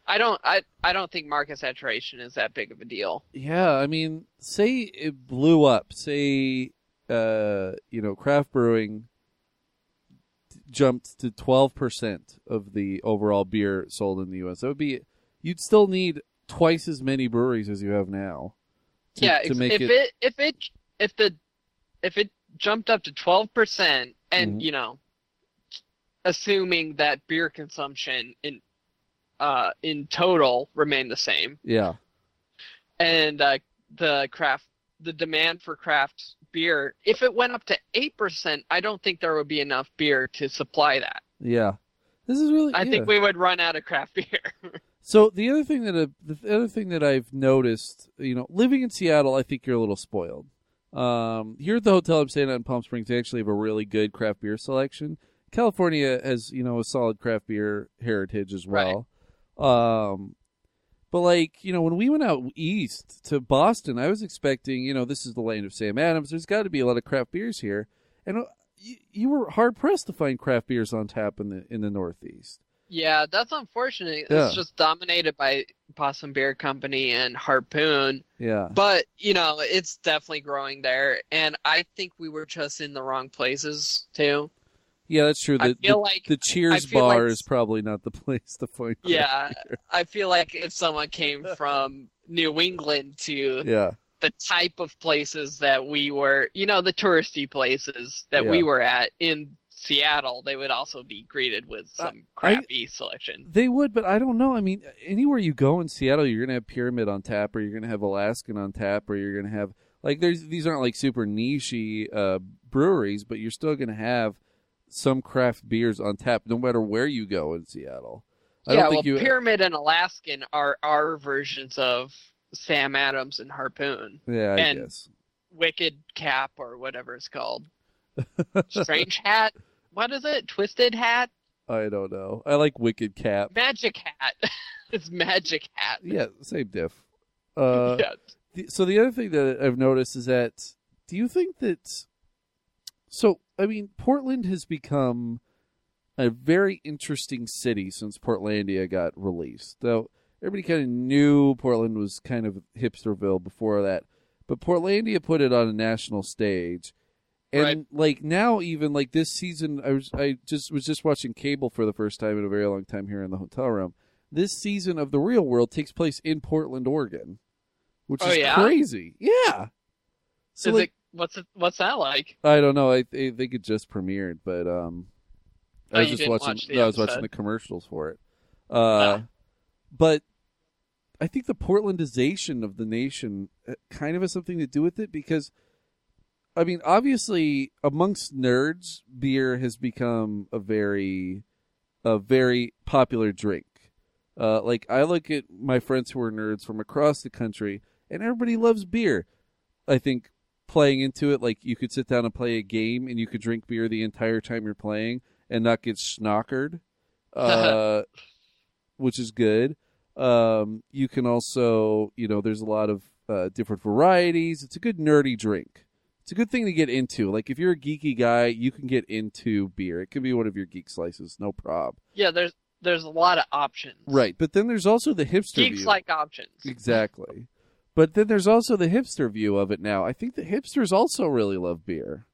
I don't I I don't think market saturation is that big of a deal. Yeah, I mean, say it blew up. Say, uh, you know, craft brewing jumped to twelve percent of the overall beer sold in the U.S. That would be, you'd still need twice as many breweries as you have now. To, yeah, to if, make if it, it if it if the if it jumped up to twelve percent, and Mhm. you know, assuming that beer consumption in uh in total remained the same, yeah, and uh, the craft the demand for craft beer, if it went up to eight percent, I don't think there would be enough beer to supply that. yeah. This is really. I yeah. think we would run out of craft beer. [LAUGHS] So the other thing that uh, the other thing that I've noticed, you know, living in Seattle, I think you're a little spoiled. Um, here at the hotel I'm staying at in Palm Springs, they actually have a really good craft beer selection. California has, you know, a solid craft beer heritage as well. Um, but like, you know, when we went out east to Boston, I was expecting, you know, this is the land of Sam Adams. There's got to be a lot of craft beers here, and uh, you, you were hard pressed to find craft beers on tap in the in the Northeast. Yeah, that's unfortunate. Yeah. It's just dominated by Boston Beer Company and Harpoon. Yeah. But, you know, it's definitely growing there. And I think we were just in the wrong places, too. Yeah, that's true. I The, feel the, like- the Cheers bar like- is probably not the [LAUGHS] place to find. Yeah, beer. I feel like if someone came from New England to Yeah. the type of places that we were, you know, the touristy places that we were at in Seattle, they would also be greeted with some I- crappy selection. They would, but I don't know. I mean, anywhere you go in Seattle, you're gonna have Pyramid on tap, or you're gonna have Alaskan on tap, or you're gonna have like there's these aren't like super nichey uh, breweries, but you're still gonna have some craft beers on tap, no matter where you go in Seattle. I yeah, don't well, you. Pyramid and Alaskan are our versions of Sam Adams and Harpoon. yeah, I and- guess. Wicked Cap or whatever it's called. [LAUGHS] Strange Hat? What is it? Twisted Hat? I don't know. I like Wicked Cap. Magic Hat. [LAUGHS] it's Magic Hat. Yeah, same diff. Uh, [LAUGHS] yeah. the, so the other thing that I've noticed is that do you think that so I mean Portland has become a very interesting city since Portlandia got released. Though everybody kind of knew Portland was kind of hipsterville before that, but Portlandia put it on a national stage. And Right. like now even like this season I was I just was just watching cable for the first time in a very long time here in the hotel room. This season of The Real World takes place in Portland, Oregon which Oh, is yeah? crazy. Yeah. So Is like, it what's it what's that like? I don't know. I, I think it just premiered, but um, Oh, I was just watching. watch the no, I was watching the commercials for it. Uh, Ah. but I think the Portlandization of the nation uh, kind of has something to do with it because, I mean, obviously amongst nerds, beer has become a very, a very popular drink. Uh, like I look at my friends who are nerds from across the country, and everybody loves beer. I think playing into it, like you could sit down and play a game, and you could drink beer the entire time you're playing and not get schnockered, [LAUGHS] uh, which is good. Um, you can also, you know, there's a lot of uh, different varieties. It's a good nerdy drink. It's a good thing to get into. Like if you're a geeky guy, you can get into beer. It can be one of your geek slices, no prob. Yeah, there's there's a lot of options. Right, but then there's also the hipster Geeks view. like options. Exactly. But then there's also the hipster view of it now. I think the hipsters also really love beer.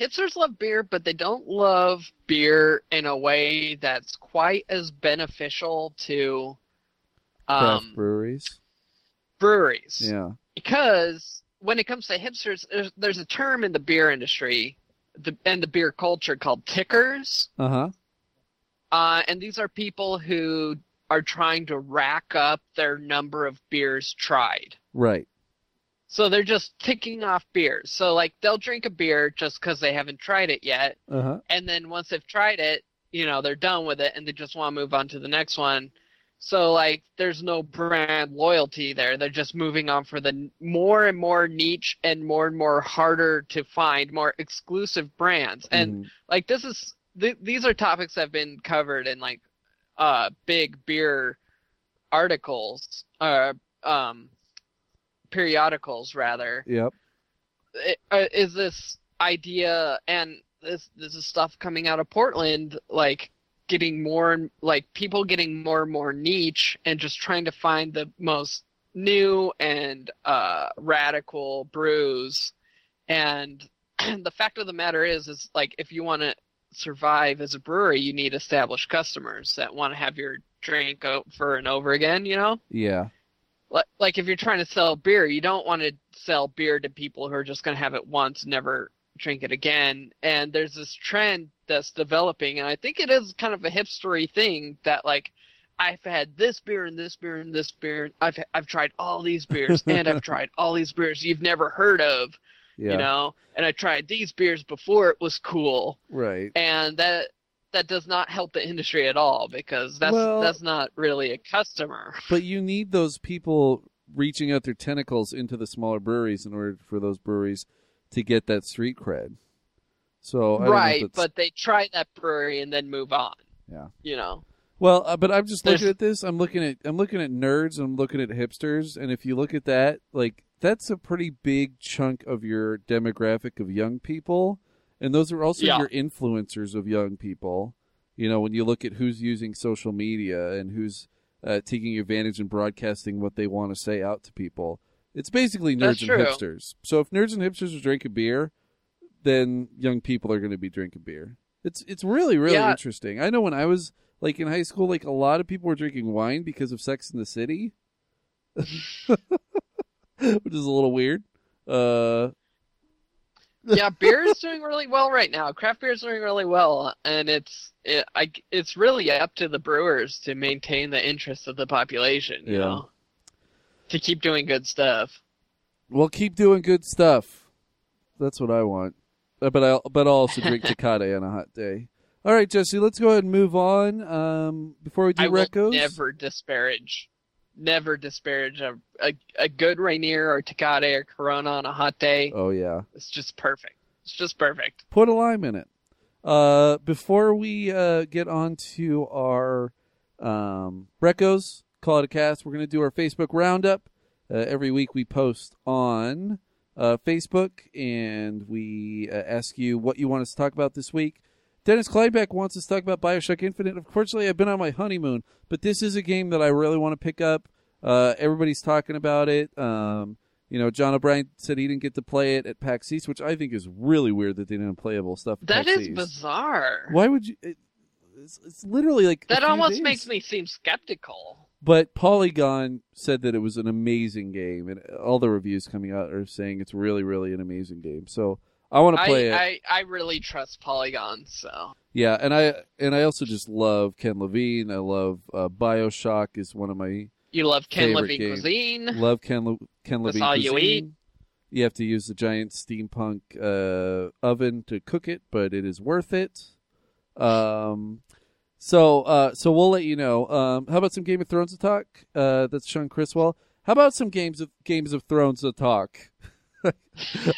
Hipsters love beer, but they don't love beer in a way that's quite as beneficial to Craft um, breweries. breweries. Yeah. because when it comes to hipsters, there's, there's a term in the beer industry the, and the beer culture called tickers. Uh huh. Uh, and these are people who are trying to rack up their number of beers tried. Right. So they're just ticking off beers. So, like, they'll drink a beer just because they haven't tried it yet. Uh huh. And then once they've tried it, you know, they're done with it and they just want to move on to the next one. So, like, there's no brand loyalty there. They're just moving on for the more and more niche and more and more harder to find, more exclusive brands. And Mhm. like this is th- these are topics that have been covered in like uh big beer articles uh um periodicals rather Yep. It- uh, is this idea and this this is stuff coming out of Portland like getting more and like people getting more and more niche and just trying to find the most new and uh radical brews and [CLEARS THROAT] the fact of the matter is is like if you want to survive as a brewery you need established customers that want to have your drink over and over again you know Yeah. like like if you're trying to sell beer, you don't want to sell beer to people who are just going to have it once, never drink it again. And there's this trend that's developing, and I think it is kind of a hipstery thing that like I've had this beer and this beer and this beer. I've I've tried all these beers and I've [LAUGHS] tried all these beers you've never heard of, Yeah. you know. And I tried these beers before it was cool, Right. and that that does not help the industry at all because that's Well- that's not really a customer. [LAUGHS] But you need those people reaching out their tentacles into the smaller breweries in order for those breweries to get that street cred. So I right, but they try that brewery and then move on. Yeah. You know. Well, uh, but I'm just looking There's- at this. I'm looking at I'm looking at nerds. I'm looking at hipsters, and if you look at that, like that's a pretty big chunk of your demographic of young people, and those are also Yeah. your influencers of young people. You know, when you look at who's using social media and who's uh, taking advantage and broadcasting what they want to say out to people, it's basically nerds That's and true. hipsters. So if nerds and hipsters are drinking beer, then young people are going to be drinking beer. It's it's really really Yeah. interesting. I know when I was like in high school, like a lot of people were drinking wine because of Sex in the City, [LAUGHS] [LAUGHS] which is a little weird. Uh, yeah, beer is doing really well right now. Craft beer is doing really well, and it's it, I, it's really up to the brewers to maintain the interest of the population. You Yeah. know, to keep doing good stuff. well, keep doing good stuff. That's what I want. Uh, But I but I'll also drink [LAUGHS] Tecate on a hot day. All right, Jesse, let's go ahead and move on. Um, before we do I will recos, never disparage, never disparage a, a a good Rainier or Tecate or Corona on a hot day. Oh yeah, It's just perfect. It's just perfect. put a lime in it. Uh, before we uh, get on to our um, recos, call it a cast. We're going to do our Facebook roundup. Uh, every week we post on uh, Facebook and we uh, ask you what you want us to talk about this week. Dennis Kleinbeck wants us to talk about Bioshock Infinite. Unfortunately, I've been on my honeymoon, but this is a game that I really want to pick up. Uh, everybody's talking about it. Um, you know, John O'Brien said he didn't get to play it at PAX East, which I think is really weird that they didn't have playable stuff. At That is East. bizarre. Why would you? It, it's, it's literally like That almost days. makes me seem skeptical. But Polygon said that it was an amazing game, and all the reviews coming out are saying it's really, really an amazing game. So I want to play I, it. I I really trust Polygon, so Yeah, and I and I also just love Ken Levine. I love uh, Bioshock is one of my you love Ken Levine game. cuisine. love Ken Le- Ken That's Levine. all you cuisine. eat? You have to use the giant steampunk uh, oven to cook it, but it is worth it. Um, so uh, so we'll let you know. Um, how about some Game of Thrones to talk? Uh, that's Sean Criswell. How about some games of Games of Thrones to talk? [LAUGHS]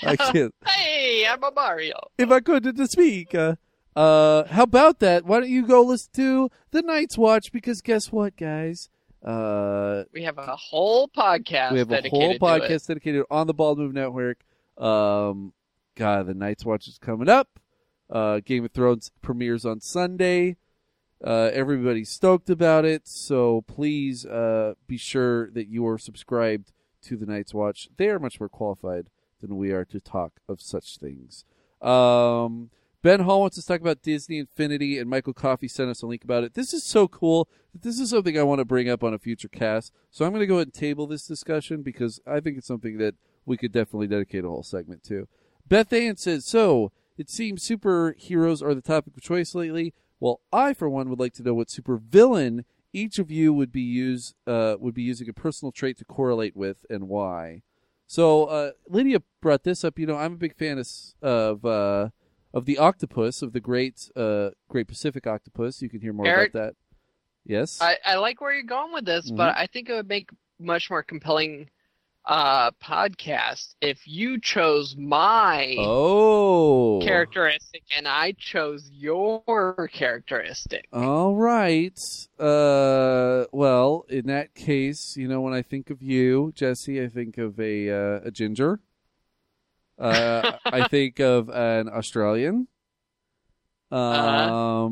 I [LAUGHS] can't. Hey, I'm a Mario. if I could to speak. Uh, uh, how about that? Why don't you go listen to the Night's Watch? Because guess what, guys? Uh, We have a whole podcast. we have a whole podcast dedicated on the Bald Move Network. Um, God, the Night's Watch is coming up. Uh, Game of Thrones premieres on Sunday. Uh, everybody's stoked about it, so please uh, be sure that you are subscribed to the Night's Watch. They are much more qualified than we are to talk of such things. Um, ben Hall wants to talk about Disney Infinity, and Michael Coffey sent us a link about it. This is so cool. This is something I want to bring up on a future cast. So I'm going to go ahead and table this discussion because I think it's something that we could definitely dedicate a whole segment to. Beth Ann says, So, it seems superheroes are the topic of choice lately. Well, I, for one, would like to know what supervillain each of you would be use uh, would be using a personal trait to correlate with and why. So uh, Lydia brought this up. You know, I'm a big fan of of, uh, of the octopus of the great uh, Great Pacific octopus. You can hear more Eric? about that. Yes. I, I like where you're going with this, Mm-hmm. but I think it would make much more compelling uh podcast if you chose my oh. characteristic and I chose your characteristic. All right. Uh, well, in that case, you know, when I think of you, Jesse, I think of a uh, a ginger. Uh, I think of an Australian. Um, Uh-huh.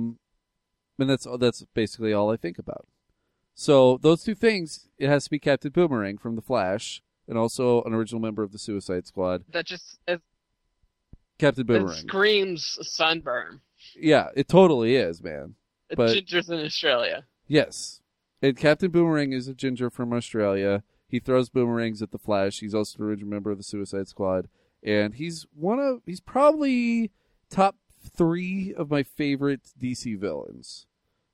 and that's that's basically all I think about. So those two things, it has to be Captain Boomerang from The Flash, and also an original member of the Suicide Squad, That just it, Captain it Boomerang. screams sunburn. Yeah, it totally is, man. But- Gingers in Australia. Yes. And Captain Boomerang is a ginger from Australia. He throws boomerangs at the Flash. He's also an original member of the Suicide Squad. And he's one of he's probably top three of my favorite DC villains.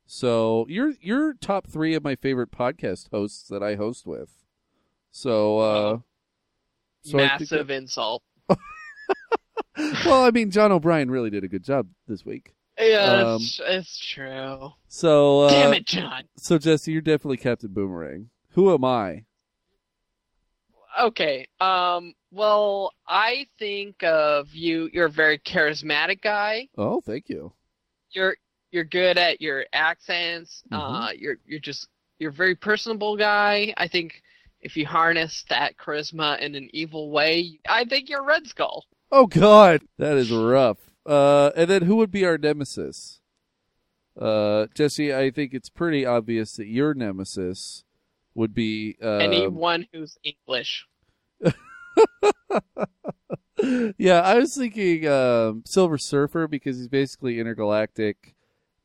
So you're you're top three of my favorite podcast hosts that I host with. So uh so I Massive insult. [LAUGHS] well, I mean John O'Brien really did a good job this week. Yeah, Um, it's, it's true. So uh Damn it, John. so Jesse, you're definitely Captain Boomerang. Who am I? Okay. Um. Well, I think of you. You're a very charismatic guy. Oh, thank you. You're you're good at your accents. Mhm. Uh. You're you're just you're a very personable guy. I think if you harness that charisma in an evil way, I think you're Red Skull. Oh God, that is rough. Uh, and then who would be our nemesis? Uh, Jesse, I think it's pretty obvious that your nemesis would be uh, Anyone who's English. [LAUGHS] yeah, I was thinking um, Silver Surfer because he's basically intergalactic,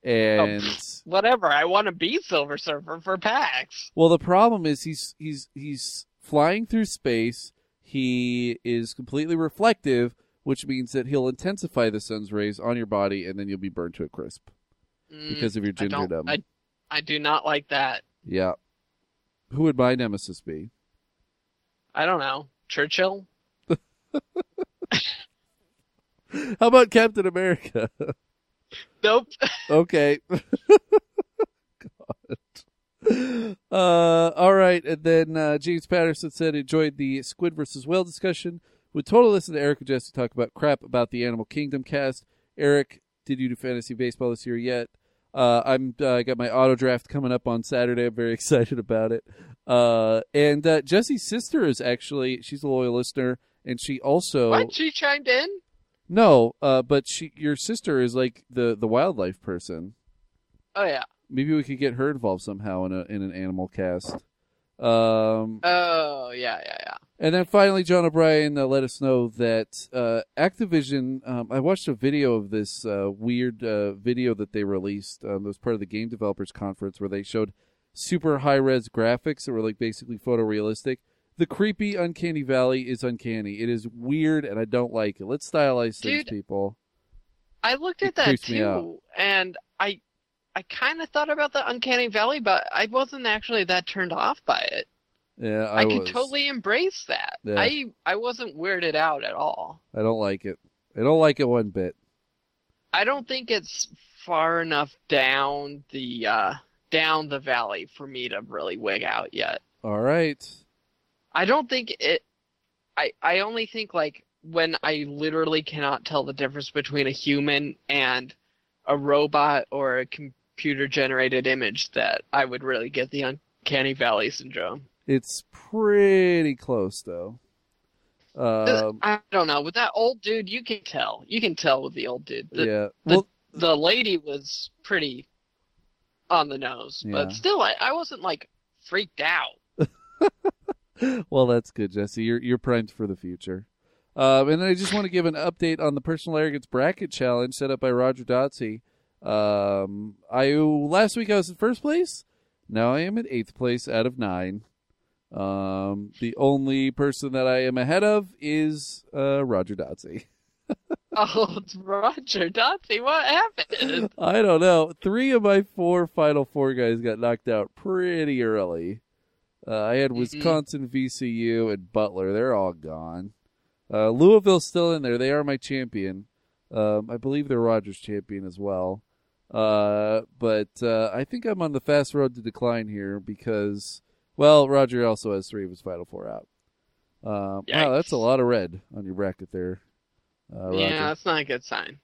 and Whatever. I want to be Silver Surfer for PAX. well, the problem is he's he's he's flying through space. He is completely reflective, which means that he'll intensify the sun's rays on your body, and then you'll be burned to a crisp Mm, because of your I gingerdom. I, I do not like that. Yeah. Who would my nemesis be? I don't know. Churchill. [LAUGHS] How about Captain America? [LAUGHS] Nope. okay. [LAUGHS] God. Uh, all right, and then uh, James Patterson said enjoyed the Squid versus Whale discussion. Would totally listen to Eric and Jesse talk about crap about the Animal Kingdom cast. Eric, did you do fantasy baseball this year yet? Uh, I'm uh, got my auto draft coming up on Saturday. I'm very [LAUGHS] excited about it. Uh, and uh, Jesse's sister is actually she's a loyal listener, and she also What? She chimed in? No, uh, but she your sister is like the the wildlife person. Oh, yeah. Maybe we could get her involved somehow in a in an animal cast. Um, Oh, yeah, yeah, yeah. and then finally, John O'Brien uh, let us know that uh, Activision. Um, I watched a video of this uh, weird uh, video that they released. Um, it was part of the Game Developers Conference where they showed super high res graphics that were like basically photorealistic. The creepy, uncanny valley is uncanny. It is weird, and I don't like it. Let's stylize things, Dude, people. I looked It at that me out. too, and I, I kind of thought about the Uncanny Valley, but I wasn't actually that turned off by it. Yeah, I, I, was. could totally embrace that. Yeah. I, I wasn't weirded out at all. I don't like it. I don't like it one bit. I don't think it's far enough down the, uh, down the valley for me to really wig out yet. All right. I don't think it. I I only think like when I literally cannot tell the difference between a human and a robot or a computer generated image that I would really get the uncanny valley syndrome. It's pretty close though. Um, I don't know with that old dude. You can tell. You can tell with the old dude. The, yeah. the- the lady was pretty on the nose, Yeah. but still, I, I wasn't like freaked out. [LAUGHS] [LAUGHS] well, that's good, Jesse. You're you're primed for the future. Um, and then I just want to give an update on the personal arrogance bracket challenge set up by Roger Dotsey. Um, I last week I was in first place. Now I am in eighth place out of nine. Um, the only person that I am ahead of is uh, Roger Dotsey. [LAUGHS] Oh, Roger Dotsie, what happened? [LAUGHS] I don't know. Three of my four Final Four guys got knocked out pretty early. Uh, I had Wisconsin, VCU, and Butler. They're all gone. Uh, Louisville's still in there. They are my champion. Um, I believe they're Rogers' champion as well. Uh, but uh, I think I'm on the fast road to decline here because, well, Roger also has three of his Final Four out. Um, wow, that's a lot of red on your bracket there. Uh, yeah, that's not a good sign.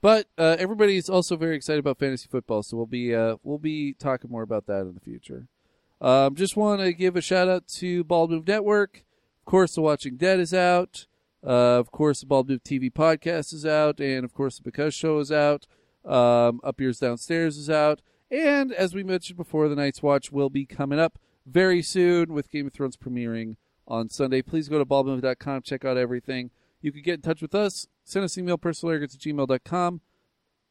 But uh, everybody's also very excited about fantasy football, so we'll be uh, we'll be talking more about that in the future. Um, just want to give a shout out to Bald Move Network. Of course, The Watching Dead is out. Uh, of course, the Bald Move TV podcast is out, and of course, the Because Show is out. Um, Up Yours Downstairs is out, and as we mentioned before, the Night's Watch will be coming up very soon with Game of Thrones premiering on Sunday. Please go to baldmove.com, check out everything. You can get in touch with us. Send us an email, personalarrogance at gmail.com.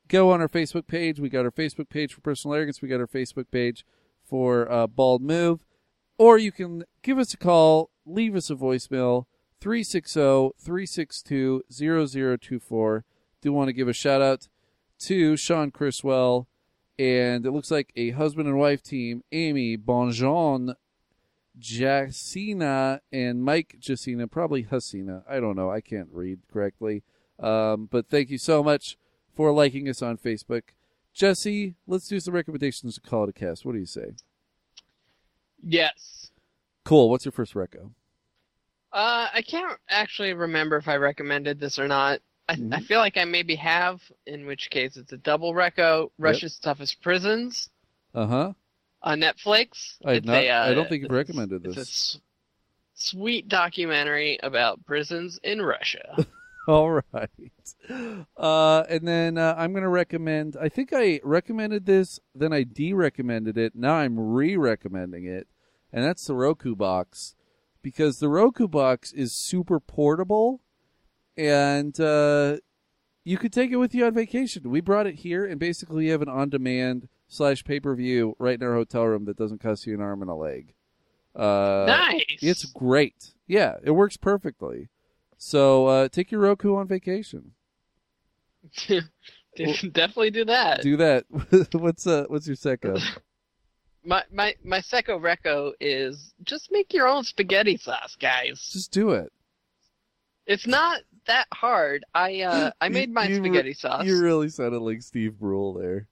Go on our Facebook page. We got our Facebook page for Personal Arrogance. We got our Facebook page for uh, Bald Move. Or you can give us a call, leave us a voicemail, 360-362-0024. Do want to give a shout out to Sean Chriswell And it looks like a husband and wife team, Amy Bonjon Jacina and Mike Jacina, probably Hasina. I don't know. I can't read correctly. Um, but thank you so much for liking us on Facebook. Jesse, let's do some recommendations to call it a cast. What do you say? Yes. Cool. What's your first reco? Uh, I can't actually remember if I recommended this or not. I, I feel like I maybe have, in which case it's a double reco. Russia's Toughest Prisons Uh huh. on Netflix. I not. a, uh, I don't think you've recommended It's a this. s- sweet documentary about prisons in Russia. [LAUGHS] [LAUGHS] All right. Uh, and then uh, I'm going to recommend. I think I recommended this, then I de-recommended it. Now I'm re-recommending it, and that's the Roku box because the Roku box is super portable, and uh, you could take it with you on vacation. We brought it here, and basically you have an on-demand slash pay-per-view right in our hotel room that doesn't cost you an arm and a leg. Uh, nice. It's great. Yeah, it works perfectly. So uh, take your Roku on vacation. [LAUGHS] Definitely do that. Do that. [LAUGHS] what's uh what's your second? [LAUGHS] My my my secco reco is just make your own spaghetti sauce, guys. Just do it. It's not that hard. I uh I made my You- spaghetti sauce. You really sounded like Steve Brule there.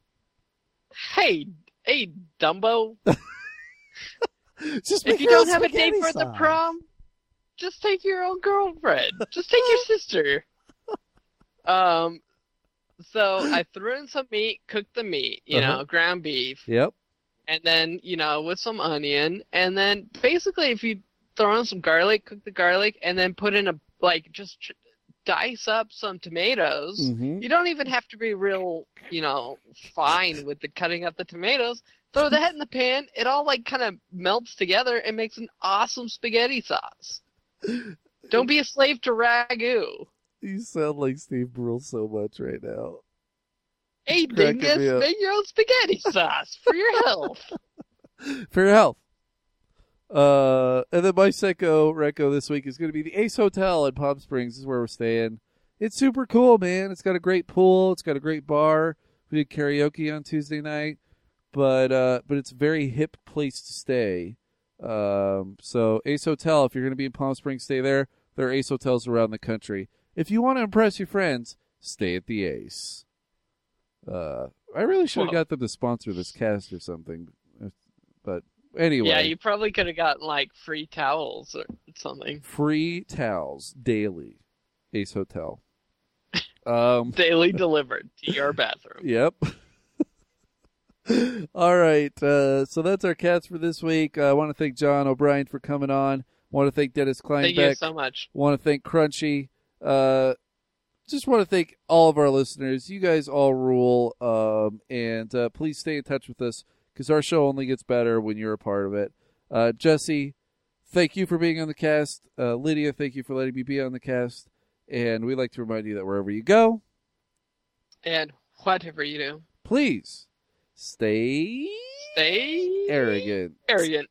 Hey, hey, Dumbo. Just if you don't have a date for the prom, just take your own girlfriend. just take your sister. Um, so I threw in some meat, cooked the meat, you Uh-huh. know, ground beef, Yep. and then you know with some onion, and then basically if you throw in some garlic, cook the garlic, and then put in a like just dice up some tomatoes. Mhm. You don't even have to be real, you know, fine with the cutting up the tomatoes. Throw that in the pan. It all like kind of melts together and makes an awesome spaghetti sauce. Don't be a slave to ragu. You sound like Steve Brule so much right now. Hey, dingus, make your own spaghetti sauce for your health. [LAUGHS] For your health. Uh, and then my Seco Reco this week is going to be the Ace Hotel in Palm Springs. This is where we're staying. It's super cool, man. It's got a great pool. It's got a great bar. We did karaoke on Tuesday night, but uh, but it's a very hip place to stay. Um, so Ace Hotel, if you're going to be in Palm Springs, stay there. There are Ace hotels around the country. If you want to impress your friends, stay at the Ace. Uh, I really should have Whoa. got them to sponsor this cast or something, but anyway. Yeah, you probably could have gotten like free towels or something. free towels daily. Ace Hotel. [LAUGHS] Um. Daily [LAUGHS] delivered to your bathroom. Yep. All right. Uh, so that's our cats for this week. Uh, I want to thank John O'Brien for coming on. want to thank Dennis Kleinbeck. Thank you so much. Want to thank Crunchy. Uh, just want to thank all of our listeners. You guys all rule. Um, and uh, please stay in touch with us because our show only gets better when you're a part of it. Uh, Jesse, thank you for being on the cast. Uh, Lydia, thank you for letting me be on the cast. And we'd like to remind you that wherever you go, And whatever you do, please Stay. Stay. Arrogant. Arrogant.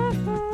Thank [LAUGHS] you.